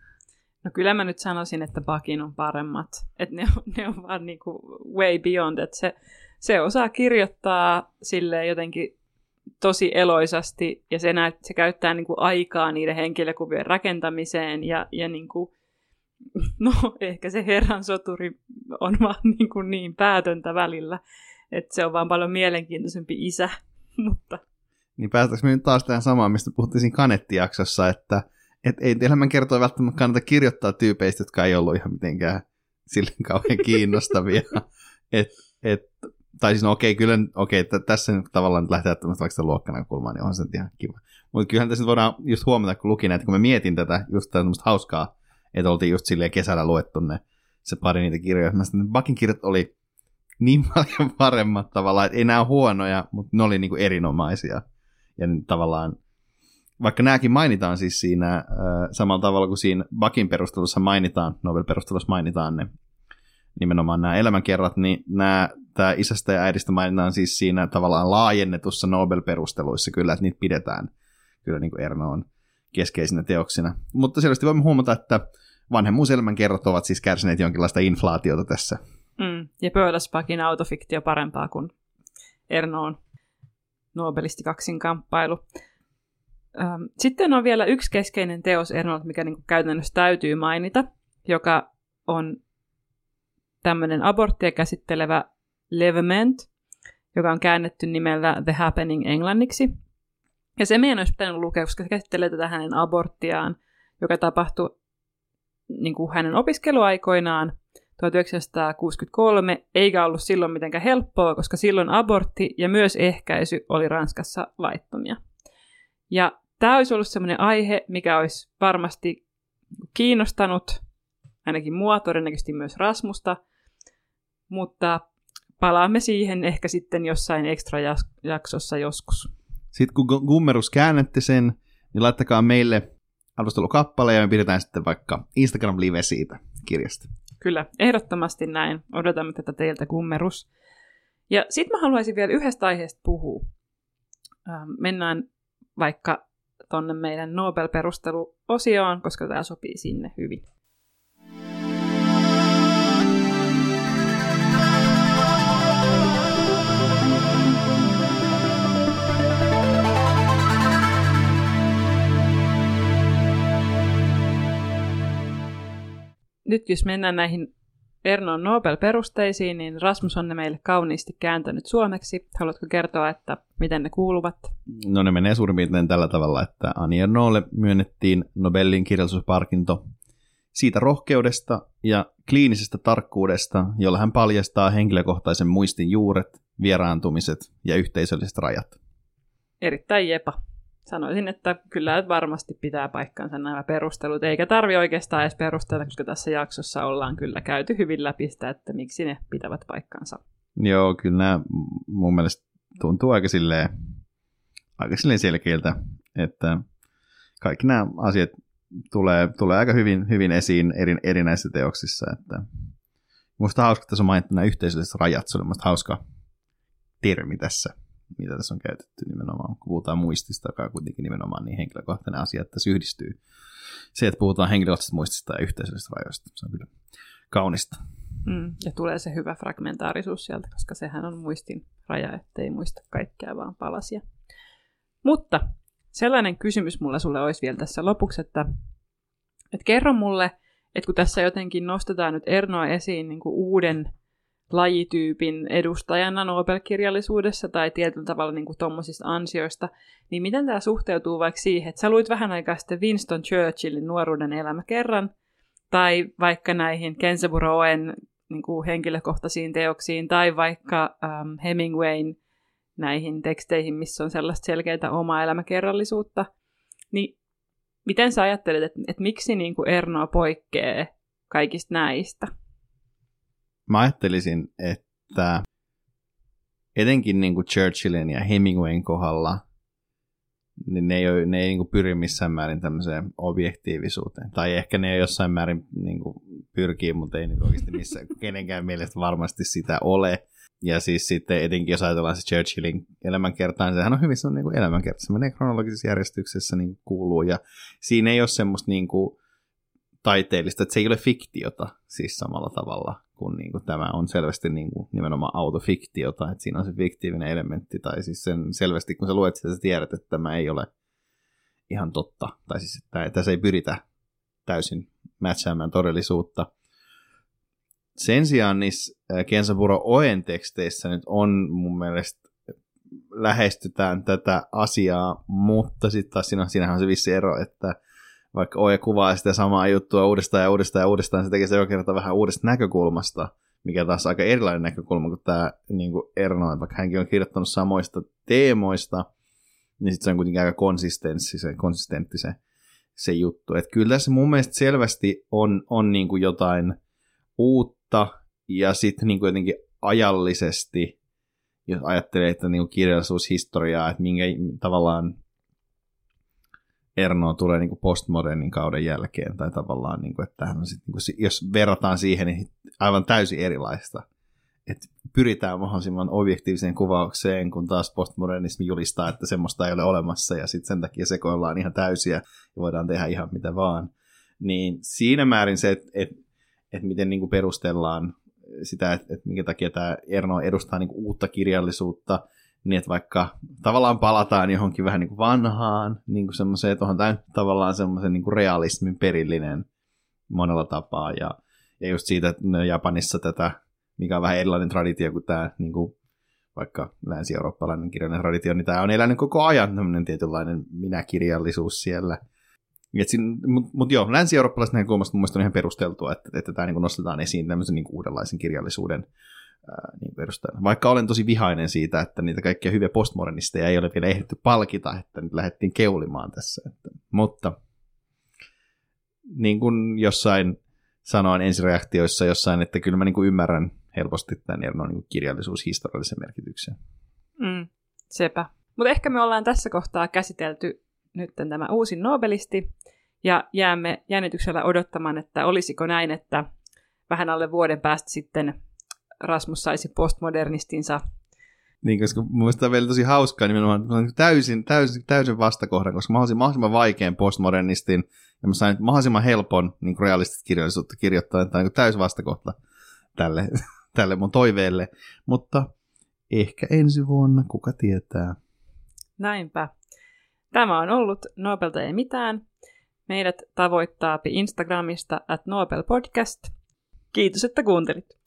No kyllä mä nyt sanoisin, että Buckin on paremmat. Että ne on, ne on vaan niinku way beyond. Että se, se osaa kirjoittaa sille jotenkin tosi eloisasti ja se, näet, se käyttää niinku aikaa niiden henkilökuvien rakentamiseen ja, ja niinku, no ehkä se herran soturi on vaan niin, kuin niin päätöntä välillä, että se on vaan paljon mielenkiintoisempi isä, mutta... Niin päästäkö me nyt taas tähän samaan, mistä puhuttiin kanettijaksossa, että et ei kertoa välttämättä kannata kirjoittaa tyypeistä, jotka ei ollut ihan mitenkään silleen kauhean kiinnostavia. et, et, tai siis no okei, kyllä okei, että tässä nyt tavallaan nyt lähtee vaikka sitä luokkanäkökulmaa, niin on se ihan kiva. Mutta kyllähän tässä nyt voidaan just huomata, kun lukin näitä, kun mä mietin tätä, just tämmöistä hauskaa, että oltiin just silleen kesällä luettu ne, se pari niitä kirjoja. Mä sitten Bakin kirjat oli niin paljon paremmat tavallaan, että ei nämä huonoja, mutta ne oli niinku erinomaisia. Ja tavallaan vaikka nämäkin mainitaan siis siinä äh, samalla tavalla kuin siinä Bakin perustelussa mainitaan, Nobel-perustelussa mainitaan ne nimenomaan nämä elämänkerrat, niin nämä, tämä isästä ja äidistä mainitaan siis siinä tavallaan laajennetussa Nobel-perusteluissa kyllä, että niitä pidetään kyllä niin kuin Ernoon keskeisinä teoksina. Mutta selvästi voimme huomata, että vanhemmuuselämänkerrat ovat siis kärsineet jonkinlaista inflaatiota tässä. Mm. Ja Pöydäspakin autofiktio parempaa kuin Ernoon Nobelisti kaksin kamppailu. Ähm, sitten on vielä yksi keskeinen teos Ernold, mikä niin käytännössä täytyy mainita, joka on tämmöinen aborttia käsittelevä Levement, joka on käännetty nimellä The Happening englanniksi. Ja se meidän olisi pitänyt lukea, koska se käsittelee tätä hänen aborttiaan, joka tapahtui niin kuin hänen opiskeluaikoinaan 1963, eikä ollut silloin mitenkään helppoa, koska silloin abortti ja myös ehkäisy oli Ranskassa laittomia. Ja tämä olisi ollut sellainen aihe, mikä olisi varmasti kiinnostanut ainakin mua, todennäköisesti myös Rasmusta, mutta palaamme siihen ehkä sitten jossain ekstra jaksossa joskus. Sitten kun Gummerus käännette sen, niin laittakaa meille arvostelukappale ja me pidetään sitten vaikka Instagram-live siitä kirjasta. Kyllä, ehdottomasti näin. Odotamme tätä teiltä Gummerus. Ja sitten mä haluaisin vielä yhdestä aiheesta puhua. Ähm, mennään vaikka tonne meidän Nobel-perusteluosioon, koska tämä sopii sinne hyvin. Nyt jos mennään näihin Ernon Nobel-perusteisiin, niin Rasmus on ne meille kauniisti kääntänyt suomeksi. Haluatko kertoa, että miten ne kuuluvat? No ne menee suurin piirtein tällä tavalla, että Ani Ernolle myönnettiin Nobelin kirjallisuusparkinto siitä rohkeudesta ja kliinisestä tarkkuudesta, jolla hän paljastaa henkilökohtaisen muistin juuret, vieraantumiset ja yhteisölliset rajat. Erittäin jepa sanoisin, että kyllä varmasti pitää paikkansa nämä perustelut, eikä tarvi oikeastaan edes perustella, koska tässä jaksossa ollaan kyllä käyty hyvin läpi sitä, että miksi ne pitävät paikkansa. Joo, kyllä nämä mun mielestä tuntuu aika silleen, aika silleen selkeiltä, että kaikki nämä asiat tulee, tulee aika hyvin, hyvin esiin eri, erinäisissä teoksissa. Että Minusta hauska, että tässä on mainittu nämä yhteisölliset rajat, se on hauska termi tässä mitä tässä on käytetty nimenomaan, kun puhutaan muistista, joka on kuitenkin nimenomaan niin henkilökohtainen asia, että se yhdistyy. Se, että puhutaan henkilökohtaisesta muistista ja yhteisöllisistä rajoista, se on kyllä kaunista. Mm, ja tulee se hyvä fragmentaarisuus sieltä, koska sehän on muistin raja, ettei muista kaikkea, vaan palasia. Mutta sellainen kysymys mulla sulle olisi vielä tässä lopuksi, että, että kerro mulle, että kun tässä jotenkin nostetaan nyt Ernoa esiin niin kuin uuden lajityypin edustajana Nobel-kirjallisuudessa tai tietyllä tavalla niin tuommoisista ansioista, niin miten tämä suhteutuu vaikka siihen, että sä luit vähän aikaa sitten Winston Churchillin nuoruuden elämä kerran, tai vaikka näihin Kensaburo Oen niin kuin henkilökohtaisiin teoksiin, tai vaikka ähm, Hemingwayn näihin teksteihin, missä on sellaista selkeää omaa elämäkerrallisuutta, niin miten sä ajattelet, että, että miksi niin kuin Erno poikkeaa kaikista näistä? Mä ajattelisin, että etenkin niin kuin Churchillin ja Hemingwayn kohdalla niin ne ei, ole, ne ei niin kuin pyri missään määrin tämmöiseen objektiivisuuteen. Tai ehkä ne jossain määrin niin kuin pyrkii, mutta ei niin oikeasti missään kenenkään mielestä varmasti sitä ole. Ja siis sitten etenkin jos ajatellaan se Churchillin elämänkertaa, niin sehän on hyvin semmoinen niin elämänkerta. Se menee kronologisessa järjestyksessä niin kuuluu. Ja siinä ei ole semmoista niin kuin taiteellista, että se ei ole fiktiota siis samalla tavalla kuin, niin kuin tämä on selvästi niin kuin nimenomaan autofiktiota, että siinä on se fiktiivinen elementti, tai siis sen selvästi kun sä luet sitä, sä tiedät, että tämä ei ole ihan totta, tai siis että tässä ei pyritä täysin matchaamaan todellisuutta. Sen sijaan niissä Kensaburo Oen teksteissä nyt on mun mielestä lähestytään tätä asiaa, mutta sitten taas siinä, siinähän on se vissi ero, että vaikka Oe kuvaa sitä samaa juttua uudestaan ja uudestaan ja uudestaan, se tekee se joka kerta vähän uudesta näkökulmasta, mikä taas aika erilainen näkökulma kuin tämä niin kuin Erno, että vaikka hänkin on kirjoittanut samoista teemoista, niin sitten se on kuitenkin aika konsistenssi, se, konsistentti se, se juttu. Että kyllä tässä mun mielestä selvästi on, on niin kuin jotain uutta ja sitten niin jotenkin ajallisesti, jos ajattelee, että niin kuin kirjallisuushistoriaa, että minkä tavallaan Erno tulee niin postmodernin kauden jälkeen, tai tavallaan, niin kuin, että on sit, niin kuin, jos verrataan siihen, niin aivan täysin erilaista. Että pyritään mahdollisimman objektiiviseen kuvaukseen, kun taas postmodernismi julistaa, että semmoista ei ole olemassa, ja sitten sen takia sekoillaan ihan täysiä, ja voidaan tehdä ihan mitä vaan. Niin siinä määrin se, että et, et miten niin kuin perustellaan sitä, että, että minkä takia tämä Erno edustaa niin kuin uutta kirjallisuutta, niin että vaikka tavallaan palataan johonkin vähän niin kuin vanhaan, niin kuin semmoiseen, että onhan tämä tavallaan semmoisen niin kuin realismin perillinen monella tapaa, ja, ja just siitä, että Japanissa tätä, mikä on vähän erilainen traditio kuin tämä niin kuin vaikka länsi-eurooppalainen kirjallinen traditio, niin tämä on elänyt koko ajan tämmöinen tietynlainen minäkirjallisuus siellä. Mutta mut joo, länsi-eurooppalaisen näkökulmasta mun mielestä on ihan perusteltua, että, että tämä niin nostetaan esiin tämmöisen niin uudenlaisen kirjallisuuden niin perustajana. Vaikka olen tosi vihainen siitä, että niitä kaikkia hyviä postmodernisteja ei ole vielä ehditty palkita, että nyt lähdettiin keulimaan tässä. Että, mutta niin kuin jossain sanoin ensireaktioissa jossain, että kyllä mä niin kuin ymmärrän helposti tämän Ernon niin kirjallisuushistoriallisen merkityksen. Mm, sepä. Mutta ehkä me ollaan tässä kohtaa käsitelty nyt tämä uusi Nobelisti, ja jäämme jännityksellä odottamaan, että olisiko näin, että vähän alle vuoden päästä sitten Rasmus saisi postmodernistinsa. Niin, koska mun mielestä on vielä tosi hauskaa nimenomaan täysin, täysin, täysin vastakohdan, koska mä haluaisin mahdollisimman vaikean postmodernistin ja mä sain mahdollisimman helpon niin realistista kirjallisuutta kirjoittaa, tämä on niin täysin vastakohta tälle, tälle mun toiveelle. Mutta ehkä ensi vuonna, kuka tietää. Näinpä. Tämä on ollut Nobelta ei mitään. Meidät tavoittaa Instagramista at Nobel Podcast. Kiitos, että kuuntelit.